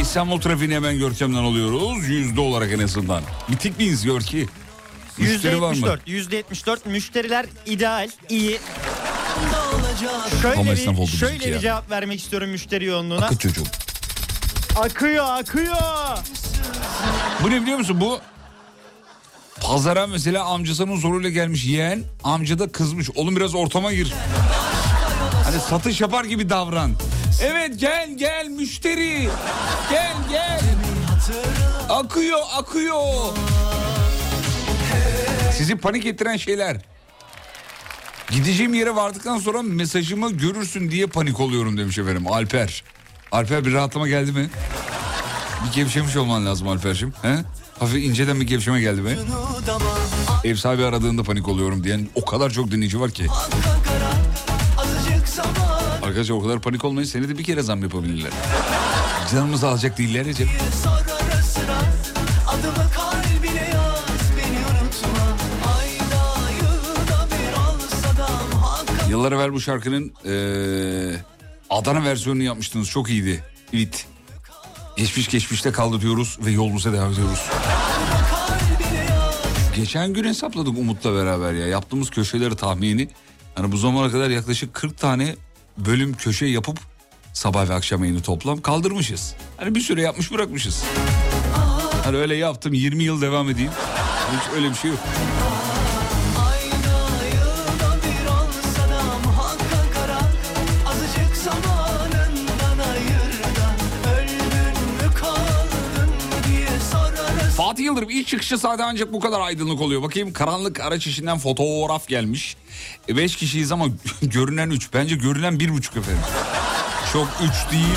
İstanbul trafiğini hemen Görkem'den alıyoruz. Yüzde olarak en azından. Bitik miyiz Görki? Müşteri var mı? %74. %74 müşteriler ideal, iyi. Şöyle esnaf bir, şöyle ya. bir cevap vermek istiyorum müşteri yoğunluğuna. Akı çocuğum. Akıyor, akıyor. Bu ne biliyor musun? Bu pazara mesela amcasının zoruyla gelmiş yeğen amca da kızmış. Oğlum biraz ortama gir. Hani satış yapar gibi davran. Evet gel gel müşteri. Gel gel. Akıyor akıyor. Sizi panik ettiren şeyler. Gideceğim yere vardıktan sonra mesajımı görürsün diye panik oluyorum demiş efendim Alper. Alper bir rahatlama geldi mi? Bir gevşemiş olman lazım Alper'cim. He? Hafif inceden bir gevşeme geldi mi? Ev sahibi aradığında panik oluyorum diyen o kadar çok dinleyici var ki. Arkadaşlar o kadar panik olmayın senede bir kere zam yapabilirler. Canımızı alacak değiller ya. cep. sor ara sıra Adımı kalbine yaz beni unutma Ayda yılda bir olsa da muhakkak Yıllar evvel bu şarkının eee, Adana versiyonunu yapmıştınız. Çok iyiydi. Evet. Geçmiş geçmişte kaldı diyoruz ve yolumuza devam ediyoruz. Geçen gün hesapladık Umut'la beraber ya. Yaptığımız köşeleri tahmini. Hani bu zamana kadar yaklaşık 40 tane bölüm köşe yapıp sabah ve akşam yayını toplam kaldırmışız. Hani bir süre yapmış bırakmışız. Hani öyle yaptım 20 yıl devam edeyim. Hiç öyle bir şey yok. Ara Fatih Yıldırım ilk çıkışı sade ancak bu kadar aydınlık oluyor. Bakayım karanlık araç işinden fotoğraf gelmiş. 5 kişiyiz ama görünen 3. Bence görünen 1,5 efendim. Çok 3 değil.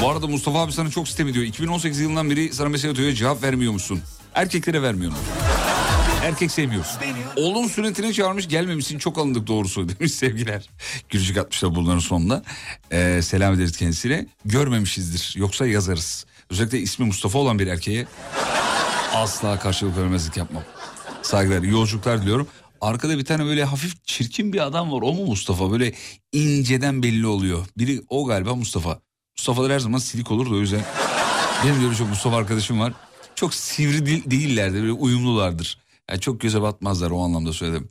Bu arada Mustafa abi sana çok sitem ediyor. 2018 yılından beri sana mesaj atıyor cevap vermiyor musun? Erkeklere vermiyorum. Erkek sevmiyoruz. Oğlun sünnetine çağırmış gelmemişsin çok alındık doğrusu demiş sevgiler. Gülücük atmışlar bunların sonunda. Ee, selam ederiz kendisine. Görmemişizdir yoksa yazarız. Özellikle ismi Mustafa olan bir erkeğe asla karşılık vermezlik yapmam. Saygılar, iyi yolculuklar diliyorum. Arkada bir tane böyle hafif çirkin bir adam var. O mu Mustafa? Böyle inceden belli oluyor. Biri o galiba Mustafa. Mustafa'lar her zaman silik olur da o yüzden. Benim de öyle çok Mustafa arkadaşım var. Çok sivri değil, değillerdir. Böyle uyumlulardır. Yani çok göze batmazlar o anlamda söyledim.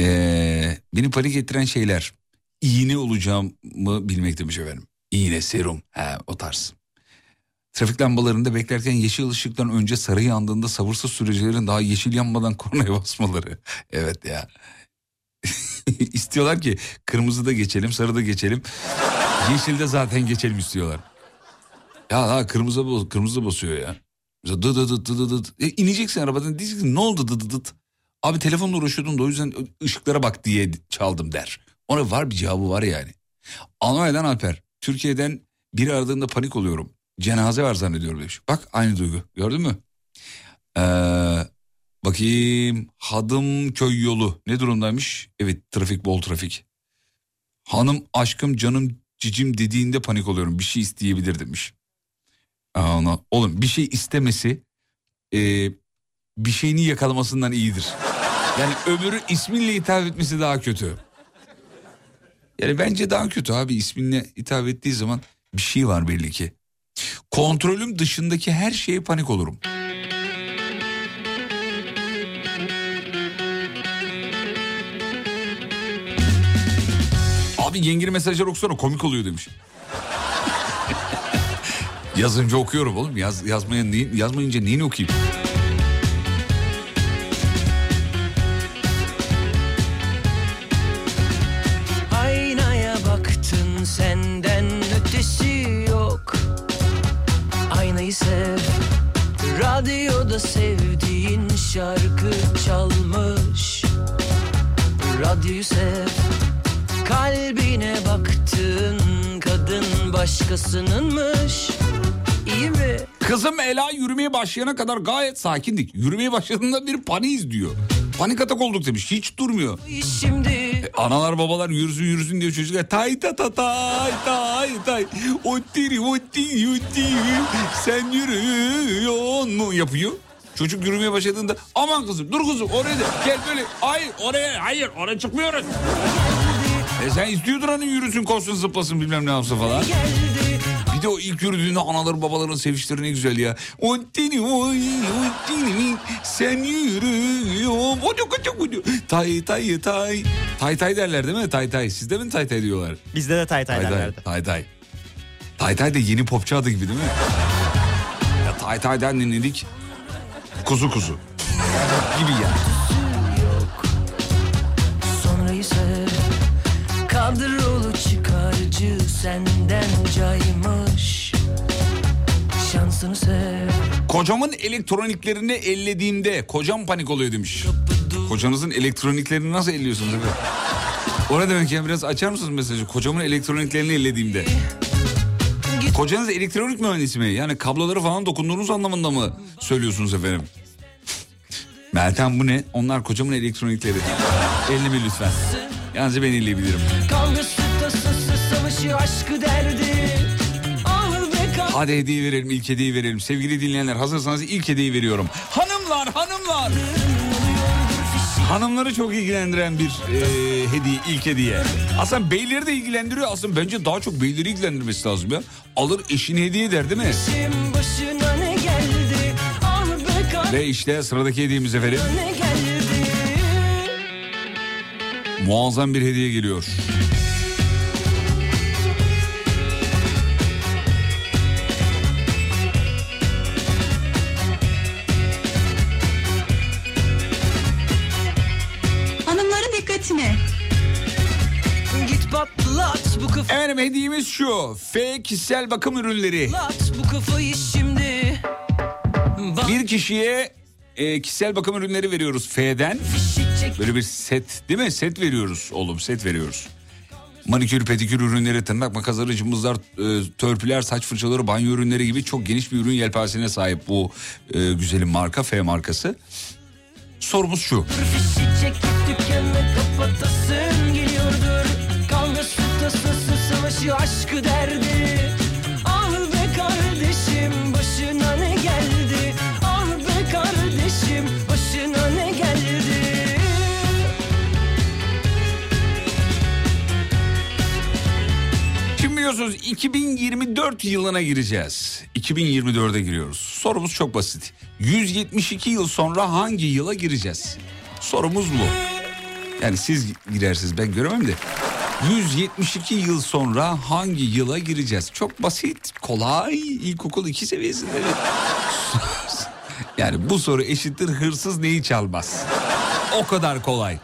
Ee, beni panik ettiren şeyler. İğne olacağımı bilmek demiş efendim. İğne, serum. He, o tarz. Trafik lambalarında beklerken yeşil ışıktan önce sarı yandığında sabırsız sürücülerin daha yeşil yanmadan kornaya basmaları. Evet ya. İstiyorlar ki kırmızıda geçelim, sarıda geçelim. Yeşilde zaten geçelim istiyorlar. Ya ha kırmızı bas, kırmızı basıyor ya. Dı dı dı dı dı dı. E, ineceksin arabadan diyeceksin ne oldu dı dı dı. Abi telefonla uğraşıyordum da o yüzden ışıklara bak diye çaldım der. Ona var bir cevabı var yani. Almanya'dan Alper. Türkiye'den biri aradığında panik oluyorum. Cenaze var zannediyorum demiş. Bak aynı duygu gördün mü? Ee, bakayım Hadımköy yolu ne durumdaymış? Evet trafik bol trafik. Hanım aşkım canım cicim dediğinde panik oluyorum. Bir şey isteyebilir demiş. Aa, ona, oğlum bir şey istemesi e, bir şeyini yakalamasından iyidir. Yani öbürü isminle hitap etmesi daha kötü. Yani bence daha kötü abi isminle hitap ettiği zaman bir şey var belli ki. Kontrolüm dışındaki her şeye panik olurum. Abi yengini mesajlar okusana komik oluyor demiş. Yazınca okuyorum oğlum. Yaz, yazmaya, yazmayınca neyini okuyayım? Sev Kalbine baktın kadın başkasınınmış İyi mi? Kızım Ela yürümeye başlayana kadar gayet sakindik. Yürümeye başladığında bir paniğiz diyor. Panik atak olduk demiş. Hiç durmuyor. Şimdi E, analar babalar yürüsün yürüsün diyor çocuklar. Tay ta ta tay tay tay. Ottiri otti otti. Sen yürüyor mu yapıyor. Çocuk yürümeye başladığında aman kızım dur kızım oraya da gel böyle hayır oraya hayır oraya çıkmıyoruz. E sen istiyordun hani yürüsün koşsun zıplasın bilmem ne yapsın falan. Bir de o ilk yürüdüğünde anaların babaların sevişleri ne güzel ya. O dini oy, o dini sen yürü. Ocu kocu kocu. Tay tay tay. Tay tay derler değil mi? Tay tay. Sizde mi tay tay diyorlar? Bizde de tay tay Tay tay. derlerdi. Tay tay. Tay tay da yeni popçu adı gibi değil mi? Ya tay tay'dan dinledik. Kuzu kuzu. gibi ya. Sonrayı sev Kadrolu çıkarcı senden caymış Şansını sev Kocamın elektroniklerini ellediğimde kocam panik oluyor demiş. Kocanızın elektroniklerini nasıl elliyorsunuz? O ne demek ya biraz açar mısınız mesajı? Kocamın elektroniklerini ellediğimde. Kocanız elektronik mühendisi mi? Yani kabloları falan dokunduğunuz anlamında mı söylüyorsunuz efendim? Meltem bu ne? Onlar kocamın elektronikleri. Elleme lütfen. Yalnızca ben elleyebilirim. Kavgası tasası savaşı aşkı derdi Ah Hadi hediye verelim, ilk hediyeyi verelim. Sevgili dinleyenler hazırsanız ilk hediyeyi veriyorum. Hanımlar, hanımlar. Hanımları çok ilgilendiren bir e, hediye, ilk hediye. Aslında beyleri de ilgilendiriyor. Aslında bence daha çok beyleri ilgilendirmesi lazım ya. Alır eşine hediye eder değil mi? Geldi Ah Ve işte sıradaki hediyemiz efendim. Muazzam bir hediye geliyor. Hediyemiz şu. F kişisel bakım ürünleri. Bir kişiye e, kişisel bakım ürünleri veriyoruz F'den. Böyle bir set değil mi? Set veriyoruz oğlum set veriyoruz. Manikür, pedikür ürünleri, tırnak makasları, cımbızlar, e, törpüler, saç fırçaları, banyo ürünleri gibi çok geniş bir ürün yelpazesine sahip bu e, güzelim marka F markası. Sorumuz şu. Fişi savaşı aşkı derdi Ah be kardeşim başına ne geldi Ah be kardeşim başına ne geldi Şimdi biliyorsunuz 2024 yılına gireceğiz. 2024'e giriyoruz. Sorumuz çok basit. 172 yıl sonra hangi yıla gireceğiz? Sorumuz bu. Yani siz girersiniz ben göremem de. 172 yıl sonra hangi yıla gireceğiz? Çok basit, kolay, ilkokul 2 seviyesinde. yani bu soru eşittir hırsız neyi çalmaz? O kadar kolay.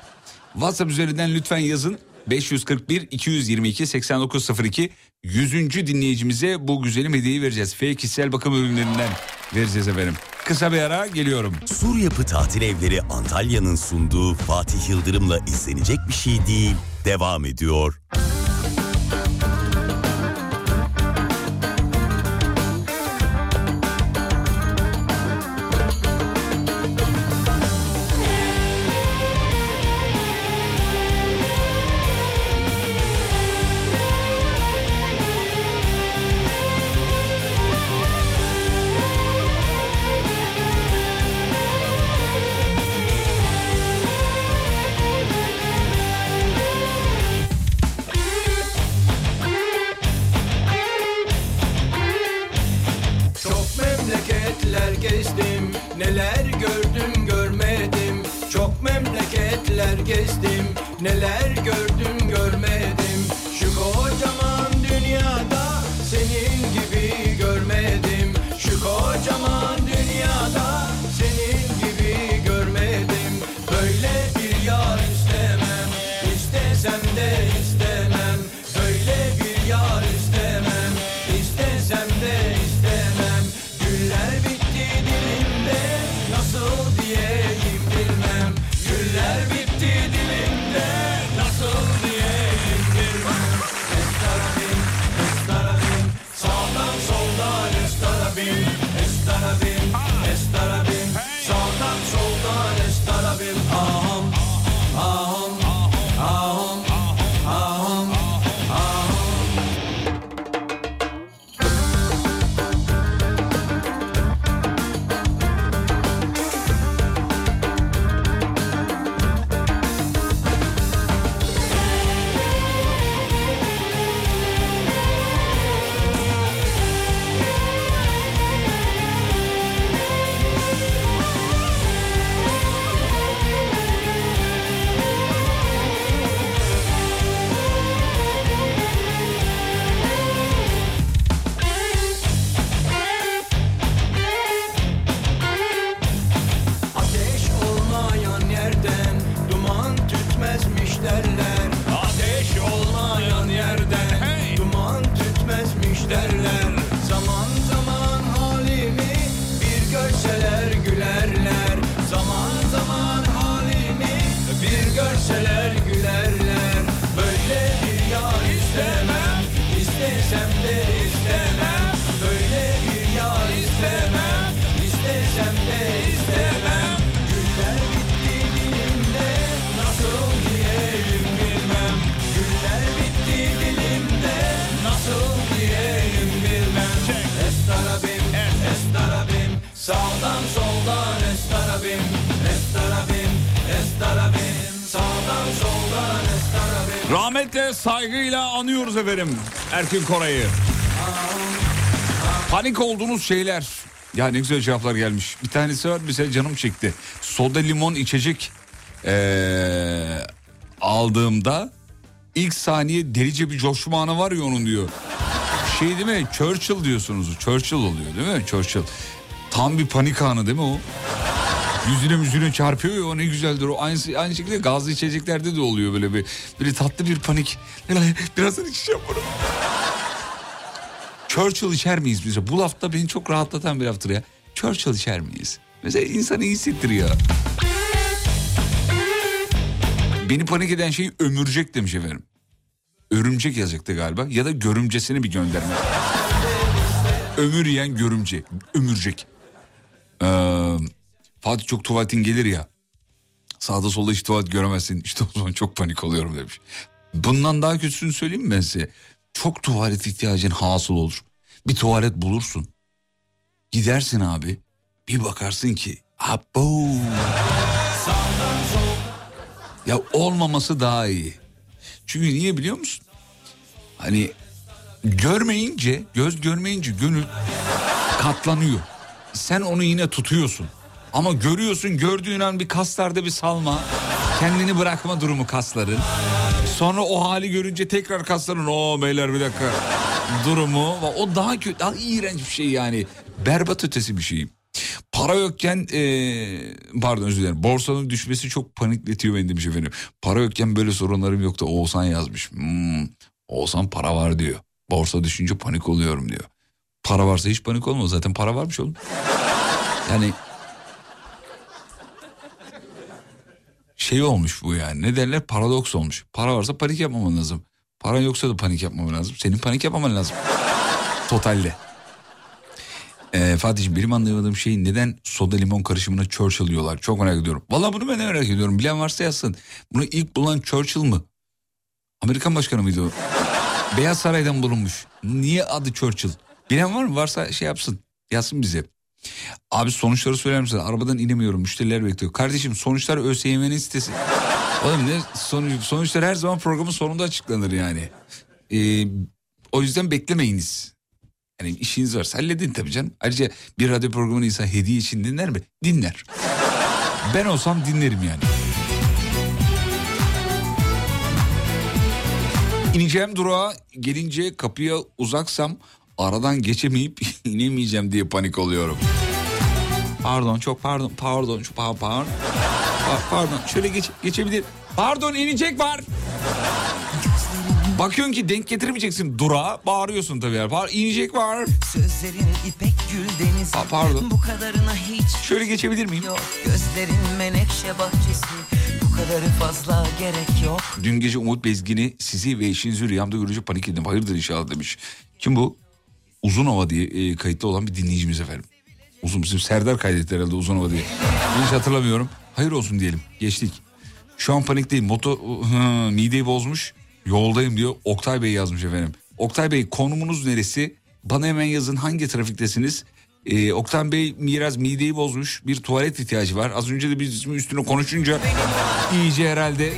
WhatsApp üzerinden lütfen yazın. 541 222 8902 100. dinleyicimize bu güzelim hediyeyi vereceğiz. F kişisel bakım ürünlerinden vereceğiz efendim. Kısa bir ara geliyorum. Sur Yapı Tatil Evleri Antalya'nın sunduğu Fatih Yıldırım'la izlenecek bir şey değil. Devam ediyor. Saygıyla anıyoruz efendim Erkin Koray'ı. Panik olduğunuz şeyler. Ya ne güzel cevaplar gelmiş. Bir tanesi var bize canım çekti. Soda limon içecek ee, aldığımda ilk saniye delice bir coşma anı var ya onun diyor. Şey değil mi? Churchill diyorsunuz. Churchill oluyor değil mi? Churchill. Tam bir panik anı değil mi o? Yüzüne müzüne çarpıyor ya o ne güzeldir o. Aynı, aynı şekilde gazlı içeceklerde de oluyor böyle bir. Böyle tatlı bir panik. Birazdan içeceğim bunu. Churchill içer miyiz bize? Bu lafta beni çok rahatlatan bir laftır ya. Churchill içer miyiz? Mesela insanı iyi hissettiriyor. Beni panik eden şey ömürcek demiş efendim. Örümcek yazacaktı galiba ya da görümcesini bir gönderme. Ömür yiyen görümce, ömürcek. Ee, Fatih çok tuvaletin gelir ya. Sağda solda hiç tuvalet göremezsin. İşte o zaman çok panik oluyorum demiş. Bundan daha kötüsünü söyleyeyim mi ben size? Çok tuvalet ihtiyacın hasıl olur. Bir tuvalet bulursun. Gidersin abi. Bir bakarsın ki abo. Ya olmaması daha iyi. Çünkü niye biliyor musun? Hani görmeyince, göz görmeyince gönül katlanıyor. Sen onu yine tutuyorsun. Ama görüyorsun gördüğün an bir kaslarda bir salma. Kendini bırakma durumu kasların. Sonra o hali görünce tekrar kasların o beyler bir dakika durumu. O daha kötü, daha iğrenç bir şey yani. Berbat ötesi bir şey. Para yokken ee, pardon özür dilerim borsanın düşmesi çok panikletiyor beni demiş efendim. Para yokken böyle sorunlarım yoktu Oğuzhan yazmış. Hmm, Oğuzhan para var diyor. Borsa düşünce panik oluyorum diyor. Para varsa hiç panik olma zaten para varmış oğlum. Yani şey olmuş bu yani ne derler paradoks olmuş. Para varsa panik yapmaman lazım. Para yoksa da panik yapmaman lazım. Senin panik yapmaman lazım. Totalde. Ee, Fatih'ciğim benim anlayamadığım şey neden soda limon karışımına Churchill diyorlar. Çok merak ediyorum. Valla bunu ben de merak ediyorum. Bilen varsa yazsın. Bunu ilk bulan Churchill mı? Amerikan başkanı mıydı o? Beyaz Saray'dan bulunmuş. Niye adı Churchill? Bilen var mı? Varsa şey yapsın. Yazsın bize. Abi sonuçları söyler misin? Arabadan inemiyorum. Müşteriler bekliyor. Kardeşim sonuçlar ÖSYM'nin sitesi. Oğlum ne sonuç, sonuçlar her zaman programın sonunda açıklanır yani. Ee, o yüzden beklemeyiniz. Yani işiniz varsa halledin tabii canım. Ayrıca bir radyo programını insan hediye için dinler mi? Dinler. Ben olsam dinlerim yani. İneceğim durağa gelince kapıya uzaksam aradan geçemeyip inemeyeceğim diye panik oluyorum. Pardon çok pardon pardon çok pardon pardon, pardon şöyle geç, geçebilir. Pardon inecek var. Bakıyorsun ki denk getiremeyeceksin durağa bağırıyorsun tabii. Yani. Bağır, inecek var. Sözlerin ipek gül denizi Aa, pardon. Bu kadarına hiç Şöyle geçebilir miyim? yok Gözlerin menekşe bahçesi Bu kadarı fazla gerek yok Dün gece Umut Bezgin'i sizi ve eşinizi rüyamda görünce panik ettim. Hayırdır inşallah demiş. Kim bu? Uzunova diye e, kayıtlı olan bir dinleyicimiz efendim. Uzun bizim Serdar kaydetti herhalde Uzunova diye. Hiç hatırlamıyorum. Hayır olsun diyelim. Geçtik. Şu an panikteyim. Moto hı, mideyi bozmuş. Yoldayım diyor. Oktay Bey yazmış efendim. Oktay Bey konumunuz neresi? Bana hemen yazın hangi trafiktesiniz? Ee, Oktay Bey biraz mideyi bozmuş. Bir tuvalet ihtiyacı var. Az önce de biz üstüne konuşunca iyice herhalde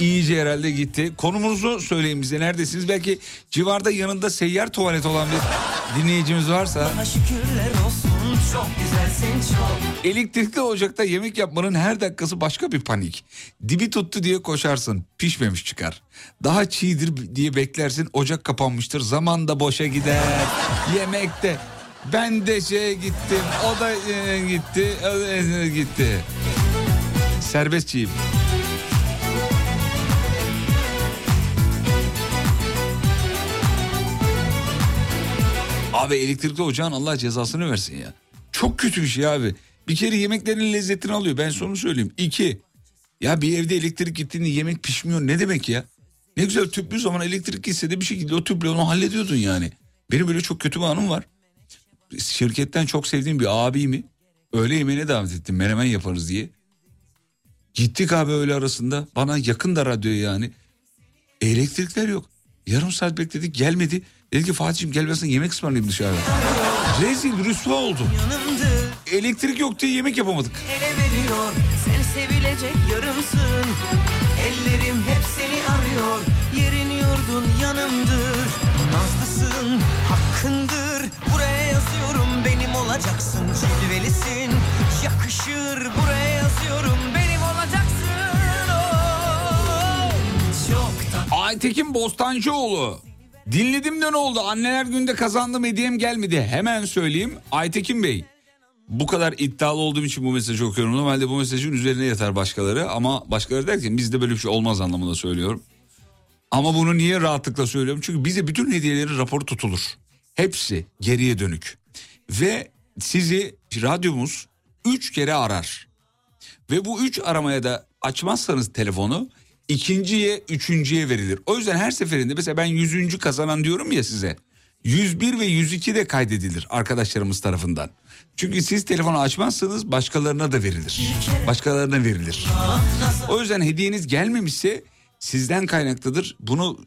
iyice herhalde gitti. Konumunuzu söyleyin bize neredesiniz? Belki civarda yanında seyyar tuvalet olan bir dinleyicimiz varsa. Olsun çok güzelsin çok Elektrikli ocakta yemek yapmanın her dakikası başka bir panik. Dibi tuttu diye koşarsın, pişmemiş çıkar. Daha çiğdir diye beklersin, ocak kapanmıştır, zaman da boşa gider. Yemekte. Ben de şeye gittim, o da e, gitti, o da e, gitti. Serbestçiyim. Abi elektrikli ocağın Allah cezasını versin ya. Çok kötü bir şey abi. Bir kere yemeklerin lezzetini alıyor. Ben sonra söyleyeyim. İki. Ya bir evde elektrik gittiğinde yemek pişmiyor ne demek ya? Ne güzel tüplü zaman elektrik gitse de bir şekilde o tüple onu hallediyordun yani. Benim böyle çok kötü bir anım var. Şirketten çok sevdiğim bir abimi öğle yemeğine davet ettim. Menemen yaparız diye. Gittik abi öğle arasında. Bana yakın da radyo yani. Elektrikler yok. Yarım saat bekledik gelmedi. Dedi ki Fatih'im gelmezsen yemek ısmarlayayım dışarıda. Rezil rüsva oldum. Elektrik yok diye yemek yapamadık. veriyor Sen sevilecek yarımsın Ellerim hep seni arıyor Yerin yurdun yanımdır Nazlısın hakkındır Buraya yazıyorum benim olacaksın Cilvelisin yakışır Buraya yazıyorum benim olacaksın oh. Çok da Aytekin Bostancıoğlu. Dinledim de ne oldu? Anneler günde kazandım hediyem gelmedi. Hemen söyleyeyim. Aytekin Bey. Bu kadar iddialı olduğum için bu mesajı okuyorum. Normalde bu mesajın üzerine yatar başkaları. Ama başkaları derken bizde böyle bir şey olmaz anlamında söylüyorum. Ama bunu niye rahatlıkla söylüyorum? Çünkü bize bütün hediyelerin raporu tutulur. Hepsi geriye dönük. Ve sizi radyomuz 3 kere arar. Ve bu 3 aramaya da açmazsanız telefonu ikinciye üçüncüye verilir. O yüzden her seferinde mesela ben 100. kazanan diyorum ya size. 101 ve 102 de kaydedilir arkadaşlarımız tarafından. Çünkü siz telefonu açmazsanız başkalarına da verilir. Başkalarına verilir. O yüzden hediyeniz gelmemişse sizden kaynaklıdır. Bunu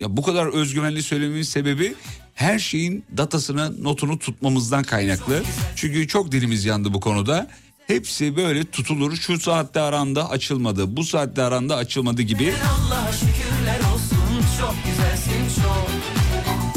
ya bu kadar özgüvenli söylememin sebebi her şeyin datasını, notunu tutmamızdan kaynaklı. Çünkü çok dilimiz yandı bu konuda. Hepsi böyle tutulur. Şu saatte aranda açılmadı, bu saatte aranda açılmadı gibi. Allah'a şükürler olsun Çok güzelsin çok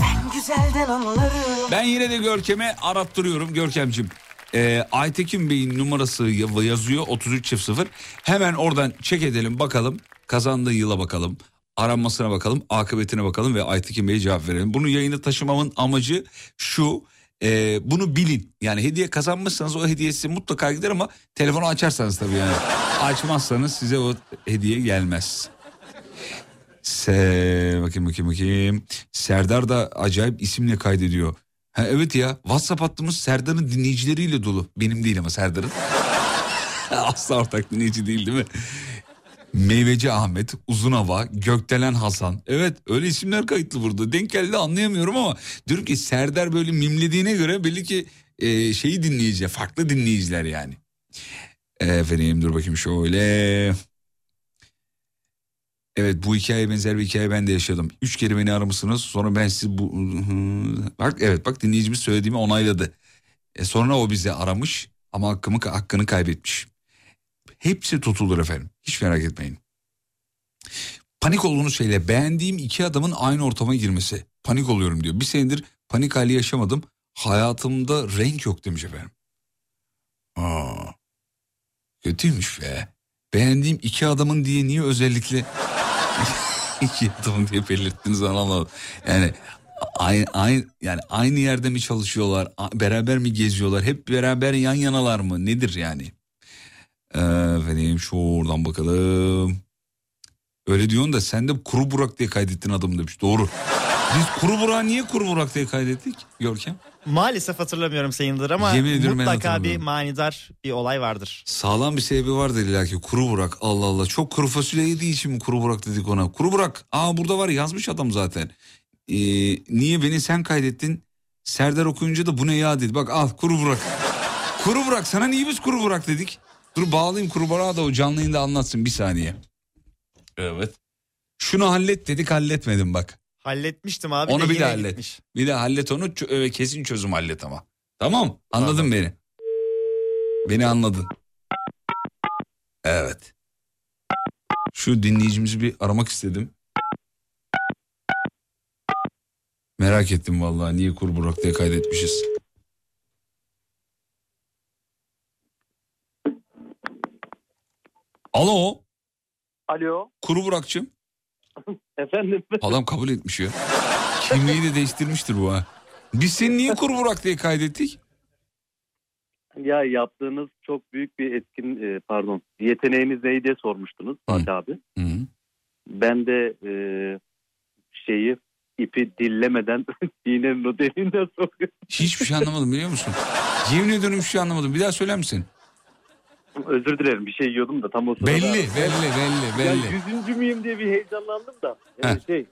En güzelden anlarım Ben yine de Görkem'e arattırıyorum Görkem'cim. Ee, Aytekin Bey'in numarası ya- yazıyor 33.0. Hemen oradan çek edelim bakalım. Kazandığı yıla bakalım. Aranmasına bakalım. Akıbetine bakalım ve Aytekin Bey'e cevap verelim. Bunu yayına taşımamın amacı şu. E, bunu bilin. Yani hediye kazanmışsanız o hediye size mutlaka gider ama telefonu açarsanız tabii yani. Açmazsanız size o hediye gelmez. Se bakayım bakayım bakayım. Serdar da acayip isimle kaydediyor. Ha, evet ya WhatsApp hattımız Serdar'ın dinleyicileriyle dolu. Benim değil ama Serdar'ın. Asla ortak dinleyici değil değil mi? Meyveci Ahmet, Uzun Hava, Gökdelen Hasan. Evet öyle isimler kayıtlı burada. Denk geldi anlayamıyorum ama diyorum ki Serdar böyle mimlediğine göre belli ki e, şeyi dinleyici, farklı dinleyiciler yani. Efendim dur bakayım şöyle. Evet bu hikaye benzer bir hikaye ben de yaşadım. Üç kere beni aramışsınız sonra ben sizi bu... Bak evet bak dinleyicimiz söylediğimi onayladı. E, sonra o bizi aramış ama hakkımı, hakkını kaybetmiş. Hepsi tutulur efendim. Hiç merak etmeyin. Panik olduğunuz şeyle beğendiğim iki adamın aynı ortama girmesi. Panik oluyorum diyor. Bir senedir panik hali yaşamadım. Hayatımda renk yok demiş efendim. Aa, kötüymüş be. Beğendiğim iki adamın diye niye özellikle iki adamın diye belirttiniz anlamadım. Yani aynı, aynı, yani aynı yerde mi çalışıyorlar? Beraber mi geziyorlar? Hep beraber yan yanalar mı? Nedir yani? Efendim şuradan bakalım. Öyle diyorsun da sen de kuru burak diye kaydettin adamı demiş. Doğru. Biz kuru burak niye kuru burak diye kaydettik Görkem? Maalesef hatırlamıyorum sayındır ama mutlaka bir manidar bir olay vardır. Sağlam bir sebebi vardır illa ki kuru burak Allah Allah. Çok kuru fasulye yediği için mi kuru burak dedik ona? Kuru burak aa burada var yazmış adam zaten. Ee, niye beni sen kaydettin? Serdar okuyunca da bu ne ya dedi. Bak al kuru burak. kuru burak sana niye biz kuru burak dedik? Dur bağlayayım kuru burak'a da o canlı yayında anlatsın bir saniye. Evet. Şunu hallet dedik halletmedim bak. Halletmiştim abi. onu de bir de hallet. gitmiş. Bir de hallet onu çö- ve kesin çözüm hallet ama. Tamam anladın beni. Beni anladın. Evet. Şu dinleyicimizi bir aramak istedim. Merak ettim vallahi niye Kuru Burak diye kaydetmişiz. Alo Alo. Kuru Burak'cığım. Efendim. Adam kabul etmiş ya. Kimliği de değiştirmiştir bu ha. Biz seni niye Kuru Burak diye kaydettik? Ya yaptığınız çok büyük bir etkin e, pardon yeteneğiniz neydi diye sormuştunuz Fatih abi. Hı. Ben de e, şeyi ipi dillemeden iğnenin o deliğinden sokuyorum. Hiçbir şey anlamadım biliyor musun? Yemin ediyorum hiçbir şey anlamadım. Bir daha söyler misin? Özür dilerim bir şey yiyordum da tam o sırada. Belli belli belli Ya belli. yüzüncü müyüm diye bir heyecanlandım da. Heh. şey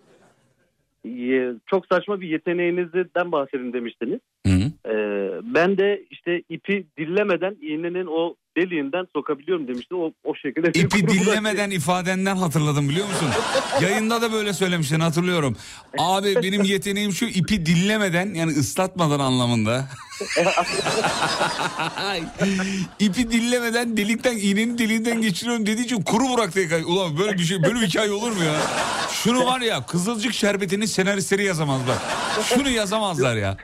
çok saçma bir yeteneğinizden bahsedin demiştiniz. Hı. Ee, ben de işte ipi dillemeden iğnenin o deliğinden sokabiliyorum demiştim. O, o şekilde. İpi dinlemeden ifadenden hatırladım biliyor musun? Yayında da böyle söylemiştin hatırlıyorum. Abi benim yeteneğim şu ipi dinlemeden yani ıslatmadan anlamında. ipi dinlemeden delikten iğnenin deliğinden geçiriyorum dediği için kuru bıraktı. hikaye. Ulan böyle bir şey böyle bir hikaye olur mu ya? Şunu var ya Kızılcık Şerbeti'nin senaristleri yazamaz bak. Şunu yazamazlar ya.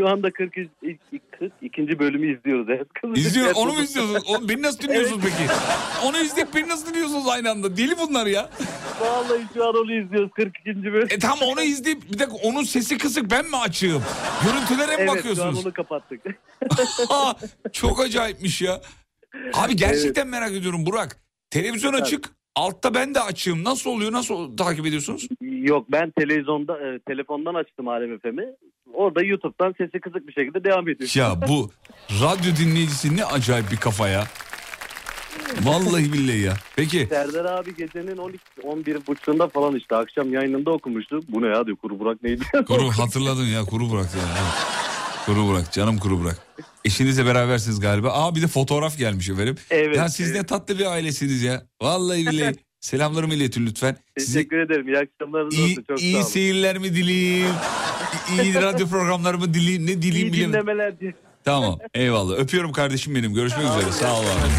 Şu anda 40, ilk- ilk- 42. bölümü izliyoruz. Evet. İzliyor onu mu izliyorsunuz? O- beni nasıl dinliyorsunuz peki? Onu izleyip beni nasıl dinliyorsunuz aynı anda? Deli bunlar ya. Vallahi şu an onu izliyoruz 42. bölüm. E tamam onu izleyip bir dakika onun sesi kısık ben mi açığım? Görüntülere mi evet, bakıyorsunuz? onu kapattık. Aa, Çok acayipmiş ya. Abi gerçekten merak ediyorum Burak. Televizyon açık altta ben de açığım. Nasıl oluyor? Nasıl takip ediyorsunuz? Yok ben televizyonda e, telefondan açtım Alem FM'i. Orada YouTube'dan sesi kısık bir şekilde devam ediyor. Ya bu radyo dinleyicisi ne acayip bir kafa ya. Vallahi billahi ya. Peki Serdar abi gecenin 12 11 buçuğunda falan işte akşam yayınında okumuştu. Bu ne ya diyor kuru Burak neydi? kuru hatırladın ya kuru Burak ya. Kuru Burak canım kuru Burak. Eşinizle berabersiniz galiba. Aa bir de fotoğraf gelmiş efendim. Evet, Ya siz ne tatlı bir ailesiniz ya. Vallahi billahi. Selamlarımı iletin lütfen. Size Teşekkür ederim. İyi akşamlarınız iyi, olsun. Çok iyi sağ olun. seyirler mi dileyim? İyi radyo programlarımı dileyim. Ne dileyim İyi bilemedim. dinlemeler diye. Tamam eyvallah. Öpüyorum kardeşim benim. Görüşmek üzere. Sağ ol abi.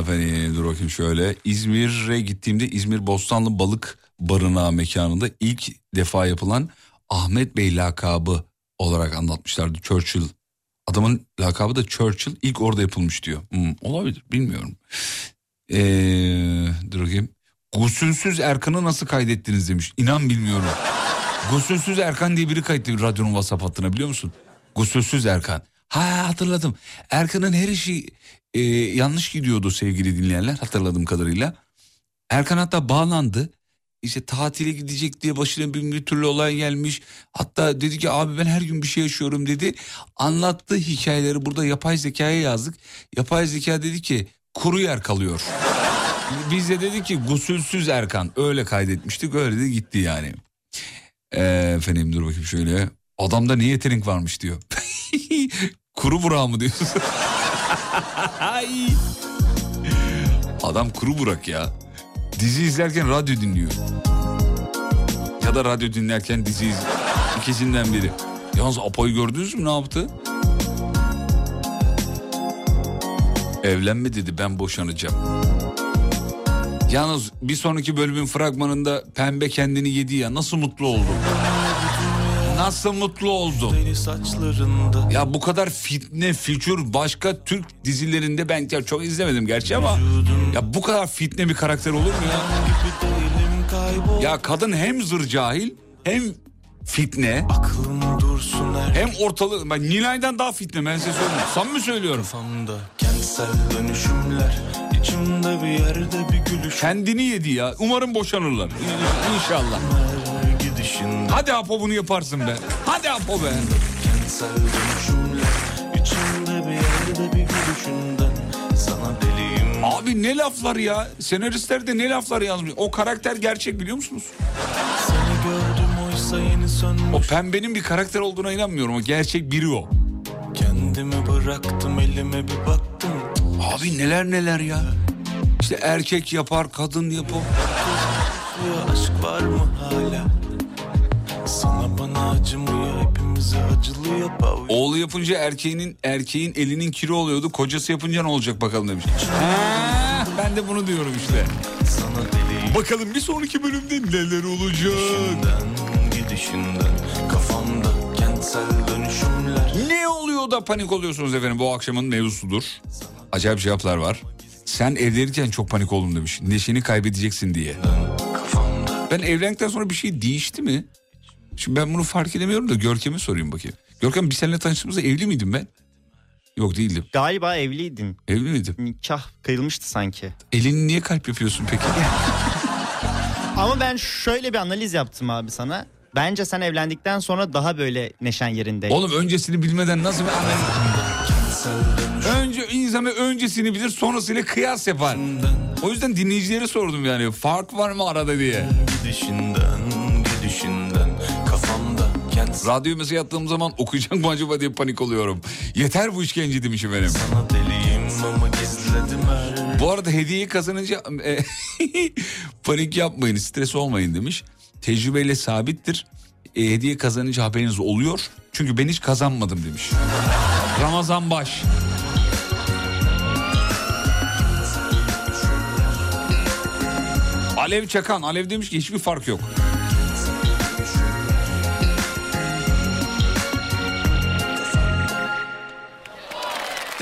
Efendim dur bakayım şöyle. İzmir'e gittiğimde İzmir Bostanlı Balık Barınağı mekanında ilk defa yapılan Ahmet Bey lakabı olarak anlatmışlardı Churchill. Adamın lakabı da Churchill ilk orada yapılmış diyor. Hmm, olabilir bilmiyorum. Ee, dur bakayım. Gusülsüz Erkan'ı nasıl kaydettiniz demiş. İnan bilmiyorum. Gusülsüz Erkan diye biri kaydetti radyonun WhatsApp hattına biliyor musun? Gusülsüz Erkan. Ha hatırladım. Erkan'ın her işi e, yanlış gidiyordu sevgili dinleyenler hatırladığım kadarıyla. Erkan hatta bağlandı. İşte tatile gidecek diye başına bir türlü olay gelmiş. Hatta dedi ki abi ben her gün bir şey yaşıyorum dedi. Anlattığı hikayeleri burada yapay zekaya yazdık. Yapay zeka dedi ki kuru yer kalıyor. Biz de dedik ki gusülsüz Erkan öyle kaydetmiştik öyle de gitti yani. Ee, efendim dur bakayım şöyle. Adamda ne yetenek varmış diyor. kuru burak mı diyorsun? Adam kuru burak ya. Dizi izlerken radyo dinliyor. Ya da radyo dinlerken dizi izliyor. İkisinden biri. Yalnız Apo'yu gördünüz mü ne yaptı? Evlenme dedi ben boşanacağım. Yalnız bir sonraki bölümün fragmanında pembe kendini yedi ya nasıl mutlu oldu? Nasıl mutlu oldu? Ya bu kadar fitne, fücur başka Türk dizilerinde ben ya çok izlemedim gerçi ama ya bu kadar fitne bir karakter olur mu ya? Ya kadın hem zır cahil hem fitne hem ortalığı ben Nilay'dan daha fitne ben size söyleyeyim. Samimi söylüyorum. Kentsel dönüşümler içimde bir yerde bir gülüş Kendini yedi ya. Umarım boşanırlar. İnşallah. Gidişinde Hadi Apo bunu yaparsın be. Hadi Apo be. Abi ne laflar ya. Senaristler de ne laflar yazmış. O karakter gerçek biliyor musunuz? O pembenin bir karakter olduğuna inanmıyorum. O gerçek biri o. Kendimi bıraktım elime bir baktım Abi neler neler ya. İşte erkek yapar, kadın yapar. Ya aşk var mı hala Sana bana acımıyor hepimize acılıyor Pav- Oğlu yapınca erkeğinin erkeğin elinin kiri oluyordu. Kocası yapınca ne olacak bakalım demiş. Ha, ben de bunu diyorum işte. Sana deliyim Bakalım bir sonraki bölümde neler olacak. Gidişinden, gidişinden kafamda kentsel dönüşümler Ne oluyor da panik oluyorsunuz efendim bu akşamın mevzusudur. Acayip cevaplar var. Sen evlenirken çok panik oldum demiş. Neşeni kaybedeceksin diye. Ben evlendikten sonra bir şey değişti mi? Şimdi ben bunu fark edemiyorum da Görkem'e sorayım bakayım. Görkem biz seninle tanıştığımızda evli miydim ben? Yok değildim. Galiba evliydin. Evli miydim? Nikah kıyılmıştı sanki. Elini niye kalp yapıyorsun peki? Ama ben şöyle bir analiz yaptım abi sana. Bence sen evlendikten sonra daha böyle neşen yerinde. Oğlum öncesini bilmeden nasıl bir Önce insanı öncesini bilir sonrasıyla kıyas yapar. O yüzden dinleyicilere sordum yani fark var mı arada diye. Gidişinden kafamda kent Radyo mesaj yattığım zaman okuyacak mı acaba diye panik oluyorum. Yeter bu işkence demiş efendim. sana deliyim ama gizledim her Bu arada hediyeyi kazanınca e, panik yapmayın, stres olmayın demiş. Tecrübeyle sabittir. E, hediye kazanınca haberiniz oluyor. Çünkü ben hiç kazanmadım demiş. Ramazan Baş. Alev Çakan. Alev demiş ki hiçbir fark yok.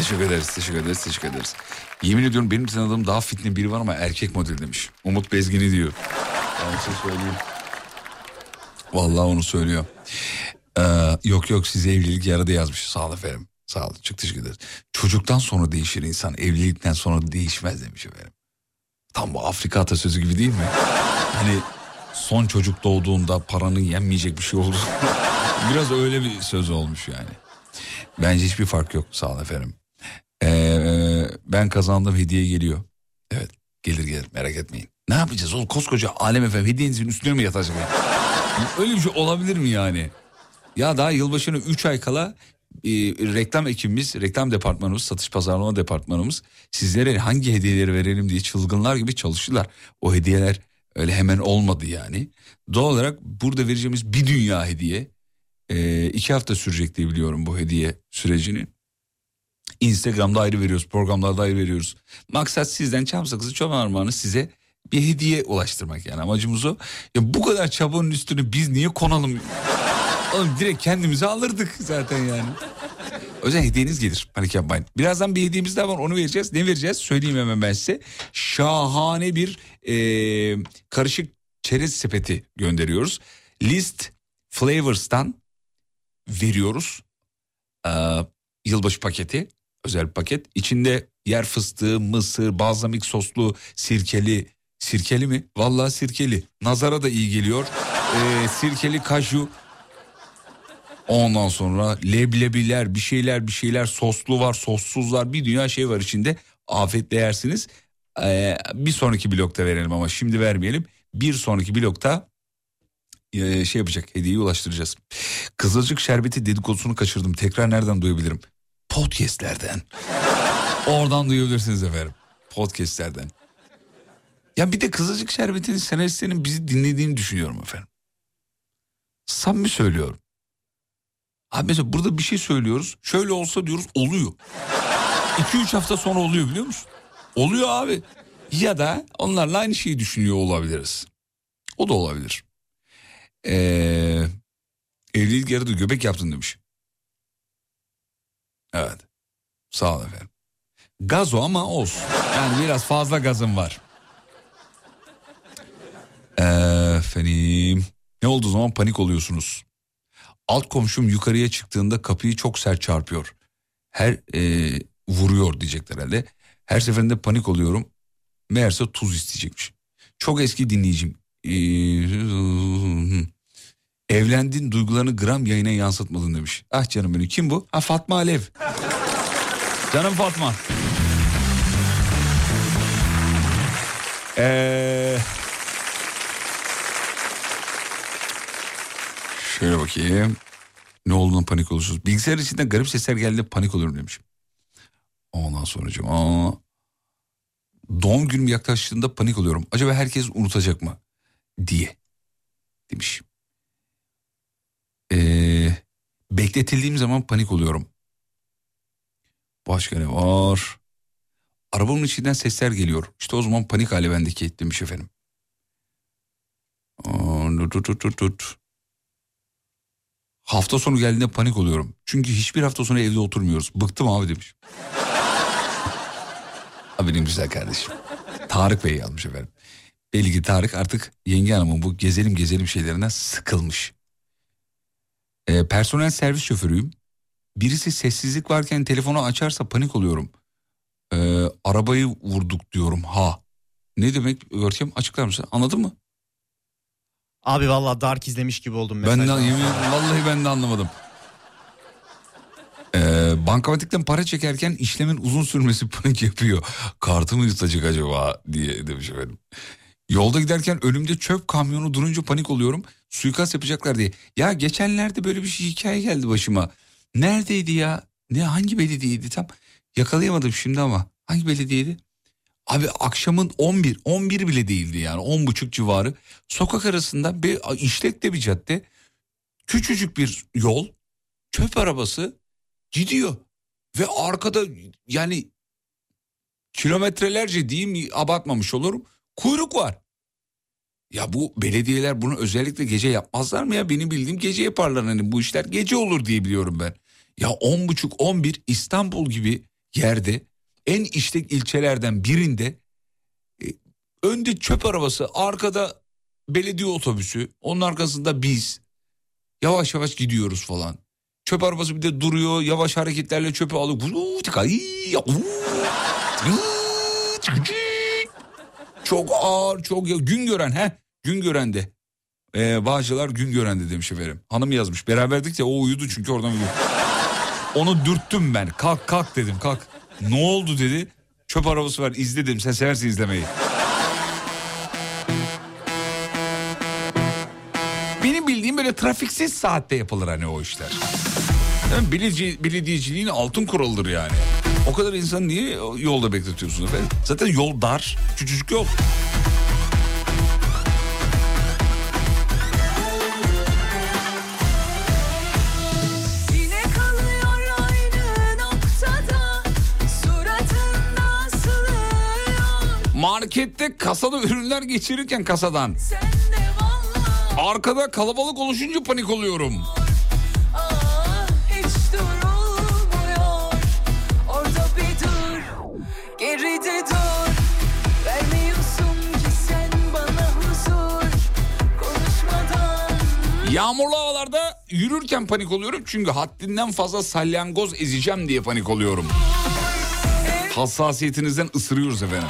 Teşekkür ederiz, teşekkür ederiz, teşekkür ederiz. Yemin ediyorum benim tanıdığım daha fitne biri var ama erkek model demiş. Umut Bezgin'i diyor. Ben size söyleyeyim. Vallahi onu söylüyor. Ee, yok yok size evlilik yaradı yazmış. Sağ olun efendim. Sağ olun. Çok teşekkür ederiz. Çocuktan sonra değişir insan. Evlilikten sonra değişmez demiş efendim. Tam bu Afrika atasözü gibi değil mi? Hani son çocuk doğduğunda paranın yenmeyecek bir şey olur. Biraz öyle bir söz olmuş yani. Bence hiçbir fark yok sağ olun efendim. Ee, ben kazandım hediye geliyor. Evet gelir gelir merak etmeyin. Ne yapacağız oğlum koskoca alem efendim hediyenizin üstüne mi yatacak? ya? Öyle bir şey olabilir mi yani? Ya daha yılbaşına 3 ay kala e, reklam ekibimiz, reklam departmanımız, satış pazarlama departmanımız sizlere hangi hediyeleri verelim diye çılgınlar gibi çalıştılar. O hediyeler öyle hemen olmadı yani. Doğal olarak burada vereceğimiz bir dünya hediye. E, iki hafta sürecek diye biliyorum bu hediye sürecini. Instagram'da ayrı veriyoruz, programlarda ayrı veriyoruz. Maksat sizden çam sakızı çoban armağanı size bir hediye ulaştırmak yani amacımız o. Ya bu kadar çabanın üstüne biz niye konalım? Oğlum direkt kendimize alırdık zaten yani. O yüzden hediyeniz gelir panik yapmayın. Birazdan bir hediyemiz daha var onu vereceğiz. Ne vereceğiz söyleyeyim hemen ben size. Şahane bir e, karışık çerez sepeti gönderiyoruz. List Flavors'tan veriyoruz. Ee, yılbaşı paketi özel paket. İçinde yer fıstığı, mısır, balzamik soslu, sirkeli. Sirkeli mi? Vallahi sirkeli. Nazara da iyi geliyor. Ee, sirkeli kaju. Ondan sonra leblebiler, bir şeyler, bir şeyler soslu var, sossuzlar, bir dünya şey var içinde. Afiyetle yersiniz. Ee, bir sonraki blokta verelim ama şimdi vermeyelim. Bir sonraki blokta e, şey yapacak, hediyeyi ulaştıracağız. Kızılcık şerbeti dedikodusunu kaçırdım. Tekrar nereden duyabilirim? Podcast'lerden. Oradan duyabilirsiniz efendim. Podcast'lerden. Ya bir de Kızılcık Şerbeti'nin senaristlerinin bizi dinlediğini düşünüyorum efendim. Samimi söylüyorum. Abi mesela burada bir şey söylüyoruz. Şöyle olsa diyoruz oluyor. 2-3 hafta sonra oluyor biliyor musun? Oluyor abi. Ya da onlarla aynı şeyi düşünüyor olabiliriz. O da olabilir. Ee, evlilik yarıda göbek yaptın demiş. Evet. Sağ ol efendim. Gaz o ama olsun. Yani biraz fazla gazım var. Efendim. Ne olduğu zaman panik oluyorsunuz. Alt komşum yukarıya çıktığında kapıyı çok sert çarpıyor. Her e, vuruyor diyecekler herhalde. Her seferinde panik oluyorum. Meğerse tuz isteyecekmiş. Çok eski dinleyicim. Ee, evlendin duygularını gram yayına yansıtmadın demiş. Ah canım benim kim bu? Ha Fatma Alev. Canım Fatma. Ee, şöyle bakayım. Ne olduğunu panik olursunuz. Bilgisayar içinde garip sesler geldiğinde panik oluyorum demiş. Ondan sonra aa, doğum günüm yaklaştığında panik oluyorum. Acaba herkes unutacak mı? Diye demiş. Ee, bekletildiğim zaman panik oluyorum. Başka ne var? Arabamın içinden sesler geliyor. İşte o zaman panik hali bendeki demiş efendim. Tut, tut, tut, tut. Hafta sonu geldiğinde panik oluyorum. Çünkü hiçbir hafta sonu evde oturmuyoruz. Bıktım abi demiş. abi benim güzel kardeşim. Tarık Bey yazmış efendim. Belli Tarık artık yenge hanımın bu gezelim gezelim şeylerinden sıkılmış. Ee, personel servis şoförüyüm. Birisi sessizlik varken telefonu açarsa panik oluyorum. Ee, arabayı vurduk diyorum ha. Ne demek Görkem açıklar mısın? Anladın mı? Abi vallahi Dark izlemiş gibi oldum Ben mesela. de yemin vallahi ben de anlamadım. Ee, bankamatikten para çekerken işlemin uzun sürmesi panik yapıyor. Kartı mı yutacak acaba diye demiş efendim. Yolda giderken önümde çöp kamyonu durunca panik oluyorum. Suikast yapacaklar diye. Ya geçenlerde böyle bir şey hikaye geldi başıma. Neredeydi ya? Ne hangi belediyeydi tam? Yakalayamadım şimdi ama. Hangi belediyeydi? Abi akşamın 11, 11 bile değildi yani 10 buçuk civarı. Sokak arasında bir işlek bir cadde. Küçücük bir yol. Çöp arabası gidiyor. Ve arkada yani kilometrelerce diyeyim abartmamış olurum. Kuyruk var. Ya bu belediyeler bunu özellikle gece yapmazlar mı ya? Benim bildiğim gece yaparlar hani bu işler gece olur diye biliyorum ben. Ya on buçuk on bir İstanbul gibi yerde en işlek ilçelerden birinde e, önde çöp arabası arkada belediye otobüsü onun arkasında biz yavaş yavaş gidiyoruz falan. Çöp arabası bir de duruyor yavaş hareketlerle çöpü alıyor. Çok ağır çok gün gören he gün görende. Ee, Bağcılar gün görende demiş efendim. Hanım yazmış beraberdik ya o uyudu çünkü oradan uyudu. Onu dürttüm ben kalk kalk dedim kalk. Ne oldu dedi. Çöp arabası var izle dedim sen seversin izlemeyi. Benim bildiğim böyle trafiksiz saatte yapılır hani o işler. Yani belediye, belediyeciliğin altın kuralıdır yani. O kadar insan niye yolda bekletiyorsunuz efendim? Zaten yol dar, küçücük yol. Markette kasada ürünler geçirirken kasadan. Arkada kalabalık oluşunca panik oluyorum. Yağmurlu havalarda yürürken panik oluyorum çünkü haddinden fazla salyangoz ezeceğim diye panik oluyorum. Hassasiyetinizden ısırıyoruz efendim.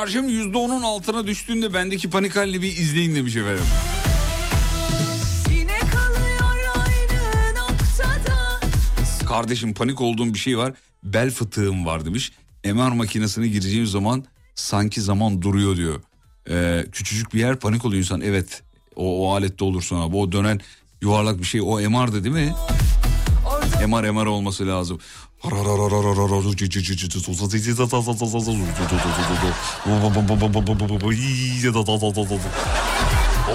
Şarjım %10'un altına düştüğünde bendeki panik halini bir izleyin demiş efendim. Kardeşim panik olduğum bir şey var. Bel fıtığım var demiş. MR makinesine gireceğim zaman sanki zaman duruyor diyor. Ee, küçücük bir yer panik oluyor insan. Evet o, o alette olursun abi. O dönen yuvarlak bir şey o MR'dı değil mi? MR MR olması lazım.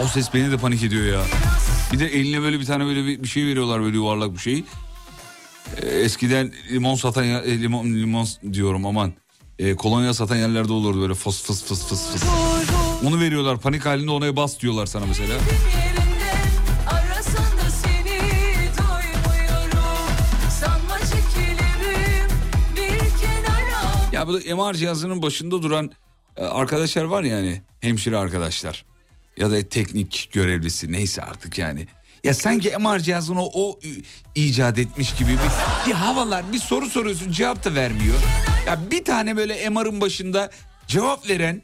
O ses beni de panik ediyor ya. Bir de eline böyle bir tane böyle bir, şey veriyorlar böyle yuvarlak bir şey. Eskiden limon satan e, limon limon diyorum aman. Ee, kolonya satan yerlerde olurdu böyle fıs fıs fıs fıs fıs. Onu veriyorlar panik halinde ona bas diyorlar sana mesela. Ya bu da MR cihazının başında duran e, arkadaşlar var ya hani hemşire arkadaşlar. Ya da teknik görevlisi neyse artık yani. Ya sanki MR cihazını o, o icat etmiş gibi bir, bir havalar bir soru soruyorsun cevap da vermiyor. Ya bir tane böyle MR'ın başında cevap veren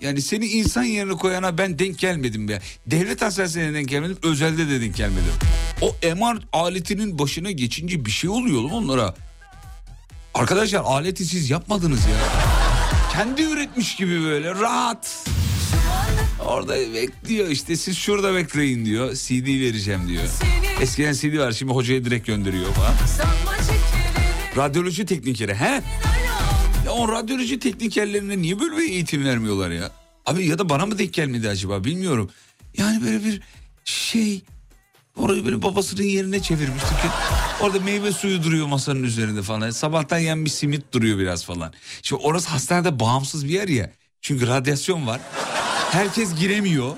yani seni insan yerine koyana ben denk gelmedim ya. Devlet hastanesine denk gelmedim özelde de denk gelmedim. O MR aletinin başına geçince bir şey oluyor onlara. Arkadaşlar aleti siz yapmadınız ya. Kendi üretmiş gibi böyle rahat. Orada bekliyor işte siz şurada bekleyin diyor. CD vereceğim diyor. Eskiden CD var şimdi hocaya direkt gönderiyor falan. Radyoloji teknikeri he? Ya o radyoloji teknikerlerine niye böyle bir eğitim vermiyorlar ya? Abi ya da bana mı denk gelmedi acaba bilmiyorum. Yani böyle bir Şey orayı böyle babasının yerine çevirmiş. Çünkü Orada meyve suyu duruyor masanın üzerinde falan. Sabahtan yenmiş simit duruyor biraz falan. Şimdi orası hastanede bağımsız bir yer ya. Çünkü radyasyon var. Herkes giremiyor.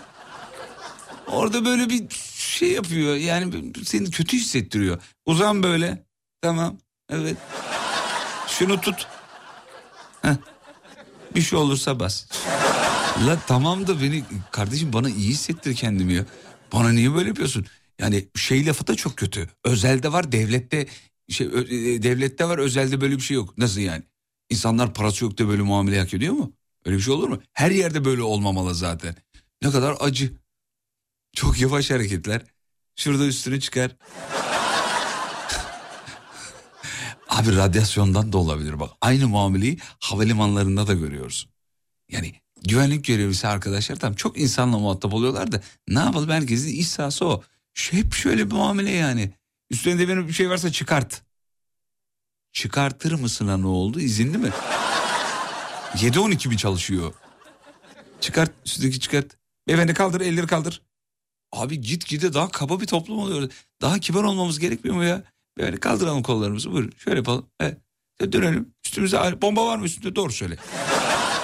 Orada böyle bir şey yapıyor. Yani seni kötü hissettiriyor. Uzan böyle. Tamam. Evet. Şunu tut. Heh. Bir şey olursa bas. La tamam da beni kardeşim bana iyi hissettir kendimi ya. Bana niye böyle yapıyorsun? Yani şey lafı da çok kötü. Özelde var devlette şey e, devlette var özelde böyle bir şey yok. Nasıl yani? İnsanlar parası yok da böyle muamele hak ediyor mu? Öyle bir şey olur mu? Her yerde böyle olmamalı zaten. Ne kadar acı. Çok yavaş hareketler. Şurada üstüne çıkar. Abi radyasyondan da olabilir bak. Aynı muameleyi havalimanlarında da görüyoruz. Yani güvenlik görevlisi arkadaşlar tam çok insanla muhatap oluyorlar da ne yapalım herkesin iş sahası o. Şu- Hep şöyle bir muamele yani. Üstünde benim bir şey varsa çıkart. Çıkartır mısın ha ne oldu izinli mi? 7-12 mi çalışıyor? Çıkart üstündeki çıkart. Beyefendi kaldır elleri kaldır. Abi git gide daha kaba bir toplum oluyor. Daha kibar olmamız gerekmiyor mu ya? Böyle kaldıralım kollarımızı buyurun şöyle yapalım. Evet. Dönelim üstümüze bomba var mı üstünde doğru söyle.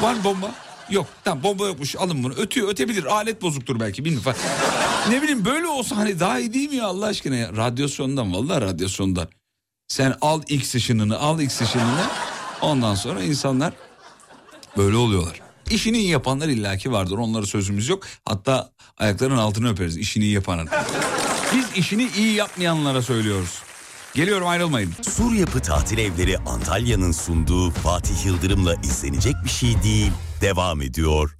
Var mı bomba? Yok tamam bomba yokmuş alın bunu ötüyor ötebilir alet bozuktur belki bilmiyorum. Ne bileyim böyle olsa hani daha iyi değil mi ya Allah aşkına ya radyasyondan vallahi radyasyondan. Sen al X ışınını al X ışınını ondan sonra insanlar böyle oluyorlar. İşini iyi yapanlar illaki vardır onlara sözümüz yok. Hatta ayaklarının altını öperiz işini iyi yapanın. Biz işini iyi yapmayanlara söylüyoruz. Geliyorum ayrılmayın. Sur Yapı Tatil Evleri Antalya'nın sunduğu Fatih Yıldırım'la izlenecek bir şey değil. Devam ediyor.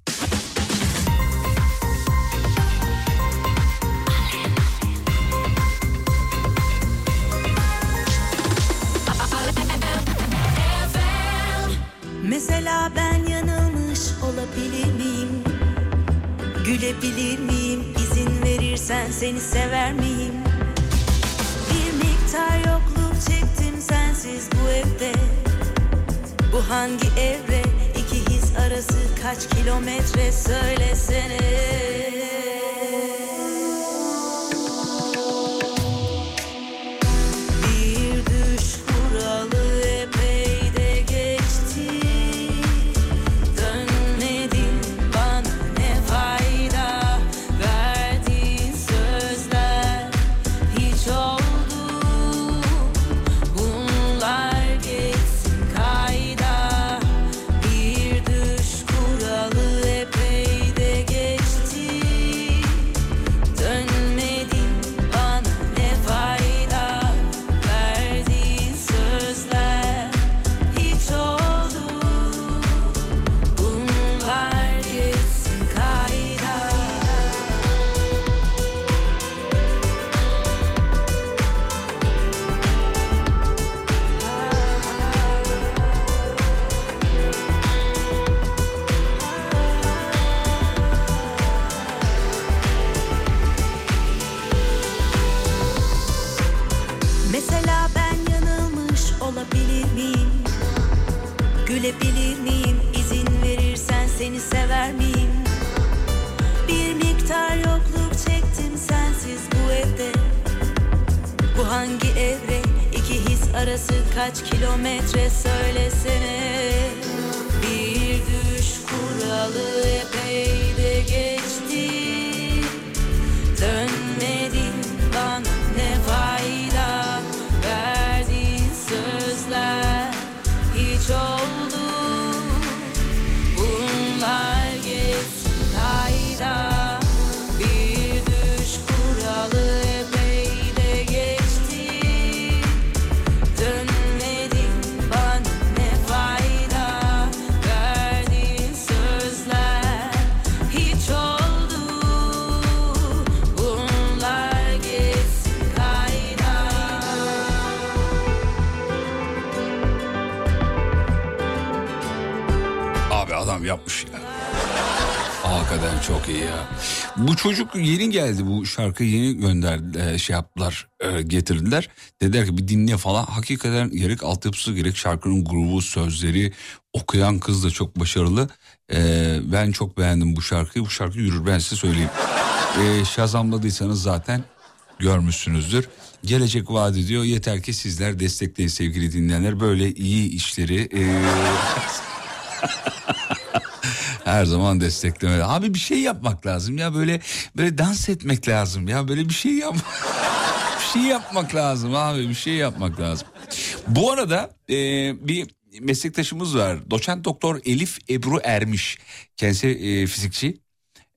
Gülebilir miyim? İzin verirsen seni sever miyim? Bir miktar yokluk çektim sensiz bu evde. Bu hangi evre? İki his arası kaç kilometre söylesene. Yeni geldi bu şarkıyı yeni gönderdi şey yaptılar e, getirdiler. Dediler ki bir dinle falan. Hakikaten gerek altyapısı gerek şarkının grubu sözleri okuyan kız da çok başarılı. E, ben çok beğendim bu şarkıyı. Bu şarkı yürür ben size söyleyeyim. E, Şazamladıysanız zaten görmüşsünüzdür. Gelecek vaat ediyor. Yeter ki sizler destekleyin sevgili dinleyenler. Böyle iyi işleri e, her zaman desteklemeli. Abi bir şey yapmak lazım ya böyle böyle dans etmek lazım ya böyle bir şey yap bir şey yapmak lazım abi bir şey yapmak lazım. Bu arada e, bir meslektaşımız var. Doçent doktor Elif Ebru Ermiş. Kendisi e, fizikçi.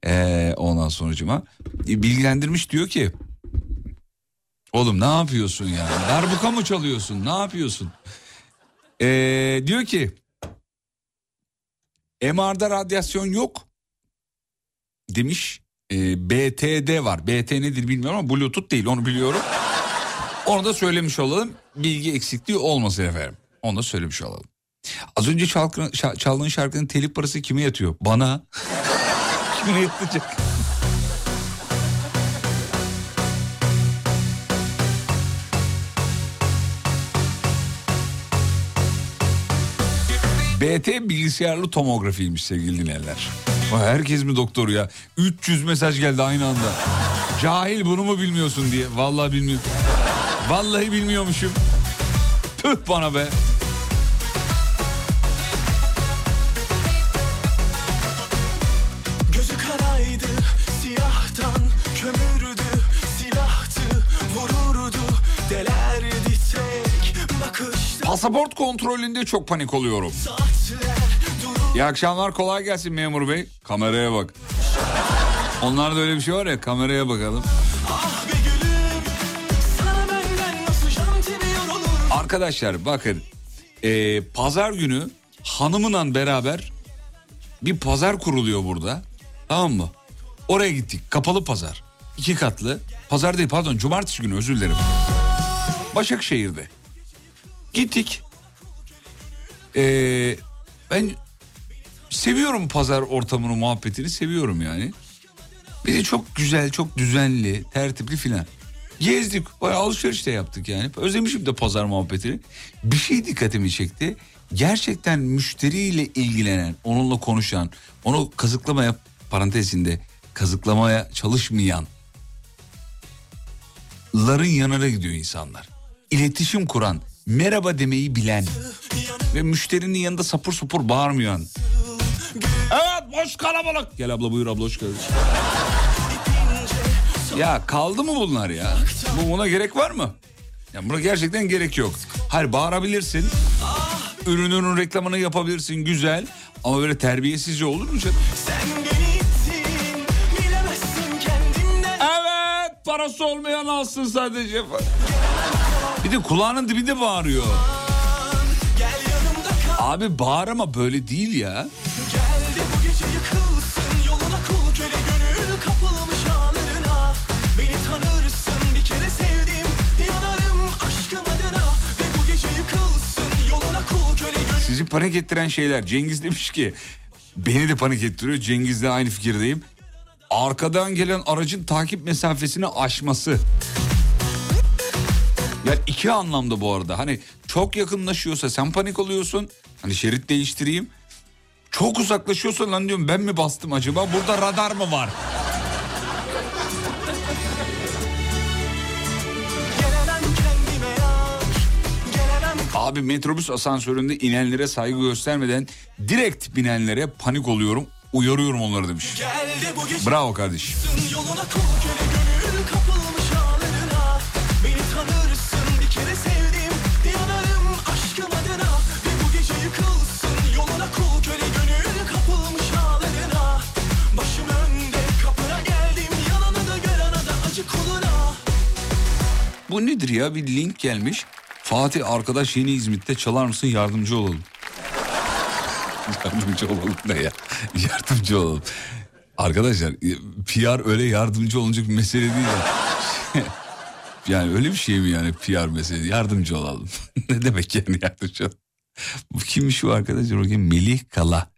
E, ondan sonucuma e, bilgilendirmiş diyor ki Oğlum ne yapıyorsun ya? Darbuka mı çalıyorsun? Ne yapıyorsun? Ee, diyor ki MR'da radyasyon yok demiş. Ee, BTD var. BT nedir bilmiyorum ama Bluetooth değil onu biliyorum. Onu da söylemiş olalım. Bilgi eksikliği olmasın efendim. Onu da söylemiş olalım. Az önce çalkın, çaldığın şarkının telif parası kime yatıyor? Bana. kime yatacak? BT bilgisayarlı tomografiymiş sevgili dinleyenler. Herkes mi doktor ya? 300 mesaj geldi aynı anda. Cahil bunu mu bilmiyorsun diye. Vallahi bilmiyorum. Vallahi bilmiyormuşum. Tüh bana be. Pasaport kontrolünde çok panik oluyorum. İyi akşamlar kolay gelsin memur bey. Kameraya bak. Onlarda öyle bir şey var ya kameraya bakalım. Arkadaşlar bakın e, pazar günü hanımla beraber bir pazar kuruluyor burada tamam mı? Oraya gittik kapalı pazar iki katlı pazar değil pardon cumartesi günü özür dilerim. Başakşehir'de gittik E, ben seviyorum pazar ortamını muhabbetini seviyorum yani. Bir de çok güzel, çok düzenli, tertipli filan. Gezdik, bayağı alışveriş de yaptık yani. Özlemişim de pazar muhabbetini. Bir şey dikkatimi çekti. Gerçekten müşteriyle ilgilenen, onunla konuşan, onu kazıklamaya parantezinde kazıklamaya çalışmayan ların yanına gidiyor insanlar. İletişim kuran, merhaba demeyi bilen ve müşterinin yanında sapur sapur bağırmayan. Evet boş kalabalık. Gel abla buyur abla hoş geldin. Ya kaldı mı bunlar ya? Bu buna gerek var mı? Ya buna gerçekten gerek yok. Hayır bağırabilirsin. Ürününün reklamını yapabilirsin güzel. Ama böyle terbiyesizce olur mu canım? Evet parası olmayan alsın sadece. Bir de kulağının dibinde bağırıyor. Abi bağır ama böyle değil ya. Sizi panik ettiren şeyler. Cengiz demiş ki beni de panik ettiriyor. Cengiz'le aynı fikirdeyim. Arkadan gelen aracın takip mesafesini aşması. Ya iki anlamda bu arada. Hani çok yakınlaşıyorsa sen panik oluyorsun. Hani şerit değiştireyim. Çok uzaklaşıyorsa lan diyorum ben mi bastım acaba? Burada radar mı var? Abi metrobüs asansöründe inenlere saygı göstermeden direkt binenlere panik oluyorum. Uyarıyorum onları demiş. Bravo kardeşim. yoluna köle gönül kapılmış bu nedir ya bir link gelmiş. Fatih arkadaş yeni İzmit'te çalar mısın yardımcı olalım. yardımcı olalım ne ya? Yardımcı olalım. Arkadaşlar e, PR öyle yardımcı olunacak bir mesele değil. yani öyle bir şey mi yani PR meselesi? Yardımcı olalım. ne demek yani yardımcı olalım? Bu kimmiş arkadaşlar? Bakayım Melih Kala.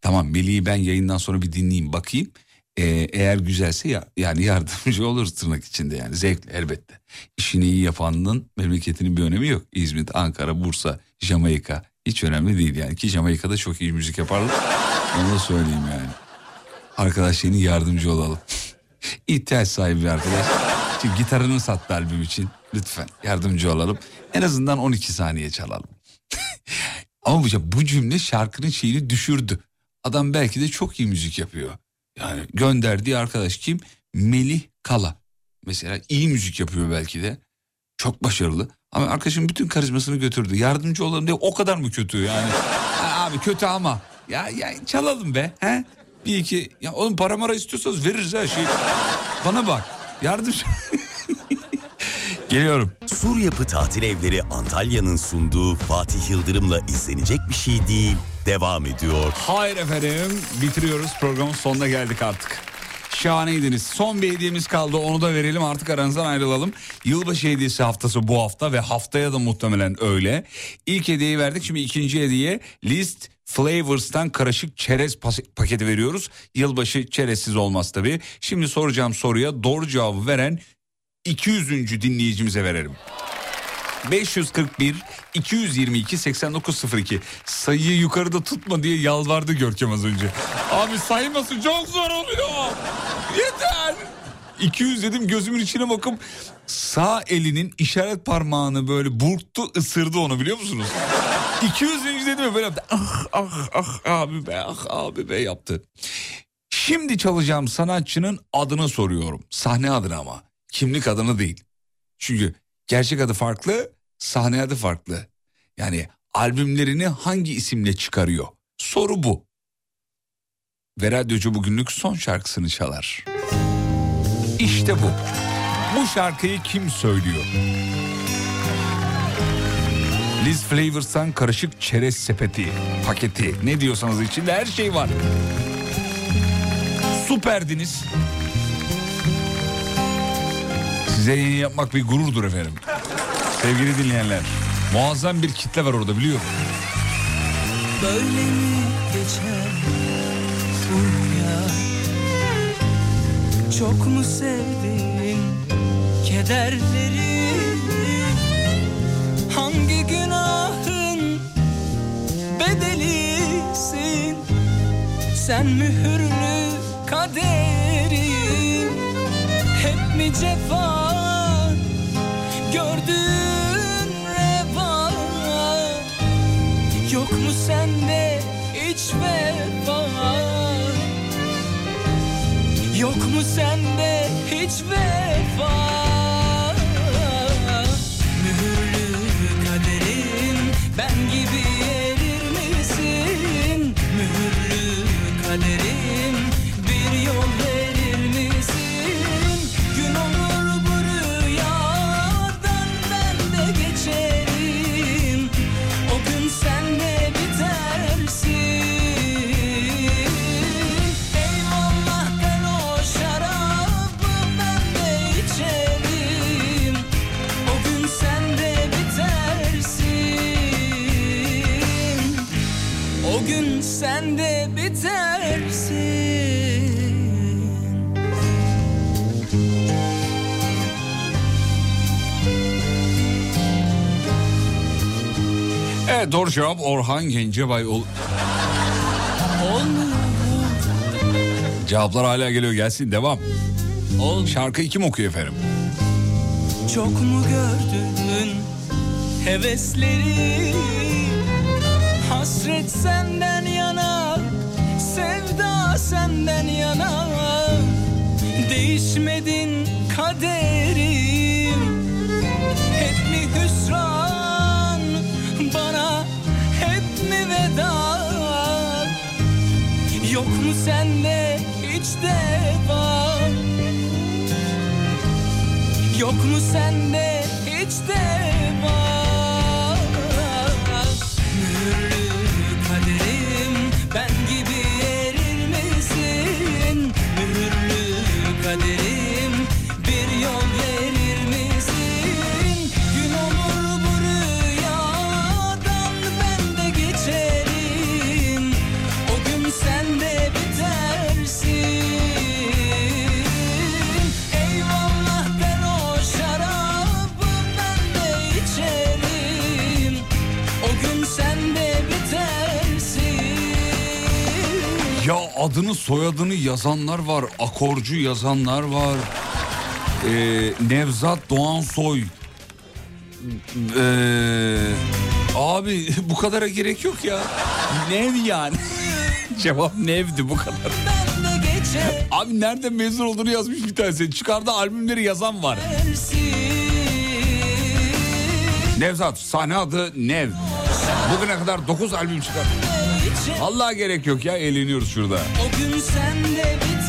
Tamam Melih'i ben yayından sonra bir dinleyeyim bakayım. Ee, eğer güzelse ya yani yardımcı olur tırnak içinde yani zevkle elbette. İşini iyi yapanın memleketinin bir önemi yok. İzmit, Ankara, Bursa, Jamaika hiç önemli değil yani ki Jamaika'da çok iyi müzik yaparlar. Onu da söyleyeyim yani. Arkadaş yeni yardımcı olalım. İhtiyaç sahibi arkadaş. Çünkü gitarını sattı albüm için. Lütfen yardımcı olalım. En azından 12 saniye çalalım. Ama bu, bu cümle şarkının şeyini düşürdü. Adam belki de çok iyi müzik yapıyor. Yani gönderdiği arkadaş kim? Melih Kala. Mesela iyi müzik yapıyor belki de. Çok başarılı. Ama arkadaşın bütün karizmasını götürdü. Yardımcı olalım diye o kadar mı kötü yani? Ha, abi kötü ama. Ya, ya çalalım be. He? Bir iki. Ya oğlum para mara istiyorsanız veririz her şeyi. Bana bak. Yardımcı. Geliyorum. Sur Yapı Tatil Evleri Antalya'nın sunduğu Fatih Yıldırım'la izlenecek bir şey değil. Devam ediyor. Hayır efendim bitiriyoruz programın sonuna geldik artık. Şahaneydiniz. Son bir hediyemiz kaldı onu da verelim artık aranızdan ayrılalım. Yılbaşı hediyesi haftası bu hafta ve haftaya da muhtemelen öyle. İlk hediyeyi verdik şimdi ikinci hediye List Flavors'tan karışık çerez paketi veriyoruz. Yılbaşı çerezsiz olmaz tabii. Şimdi soracağım soruya doğru cevabı veren 200. dinleyicimize verelim. 541 222 8902 sayıyı yukarıda tutma diye yalvardı Görkem az önce. Abi sayması çok zor oluyor. Yeter. 200 dedim gözümün içine bakıp sağ elinin işaret parmağını böyle burktu ısırdı onu biliyor musunuz? 200 dedim ya böyle yaptı. Ah ah ah abi be ah abi be yaptı. Şimdi çalacağım sanatçının adını soruyorum. Sahne adını ama. Kimlik adını değil. Çünkü gerçek adı farklı, sahne adı farklı. Yani albümlerini hangi isimle çıkarıyor? Soru bu. Ve radyocu bugünlük son şarkısını çalar. İşte bu. Bu şarkıyı kim söylüyor? Liz Flavors'tan karışık çerez sepeti, paketi. Ne diyorsanız içinde her şey var. Süperdiniz. Size yayın yapmak bir gururdur efendim. Sevgili dinleyenler. Muazzam bir kitle var orada biliyorum. Böyle mi geçer Çok mu sevdin kederleri Hangi günahın bedelisin Sen mühürlü kaderim Hep mi cefa? Gördün reva? Yok mu sende hiç vefa? Yok mu sende hiç vefa sen de bitersin Evet doğru cevap Orhan Gencebay. Ol... Cevaplar hala geliyor gelsin devam. Şarkıyı kim okuyor efendim? Çok mu gördün hevesleri Hasret senden senden yana. Değişmedin kaderim. Hep mi hüsran? Bana hep mi veda? Yok mu sende hiç deva? Yok mu sende hiç deva adını soyadını yazanlar var. Akorcu yazanlar var. Ee, Nevzat Doğansoy. Ee, abi bu kadara gerek yok ya. Nev yani. Cevap nevdi bu kadar. Abi nerede mezun olduğunu yazmış bir tanesi. Çıkardı albümleri yazan var. Nevzat sahne adı Nev. Bugüne kadar 9 albüm çıkardı. Allah gerek yok ya eğleniyoruz şurada.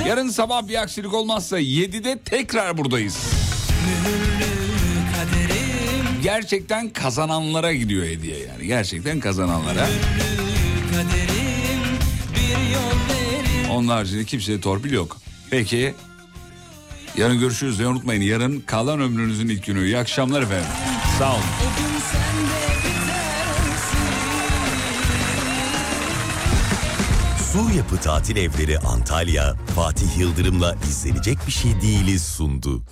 Yarın sabah bir aksilik olmazsa 7'de tekrar buradayız. Gerçekten kazananlara gidiyor hediye yani. Gerçekten kazananlara. Onun haricinde kimseye torpil yok. Peki. Yarın görüşürüz ve unutmayın yarın kalan ömrünüzün ilk günü. İyi akşamlar efendim. Sağ olun. Su Yapı Tatil Evleri Antalya, Fatih Yıldırım'la izlenecek bir şey değiliz sundu.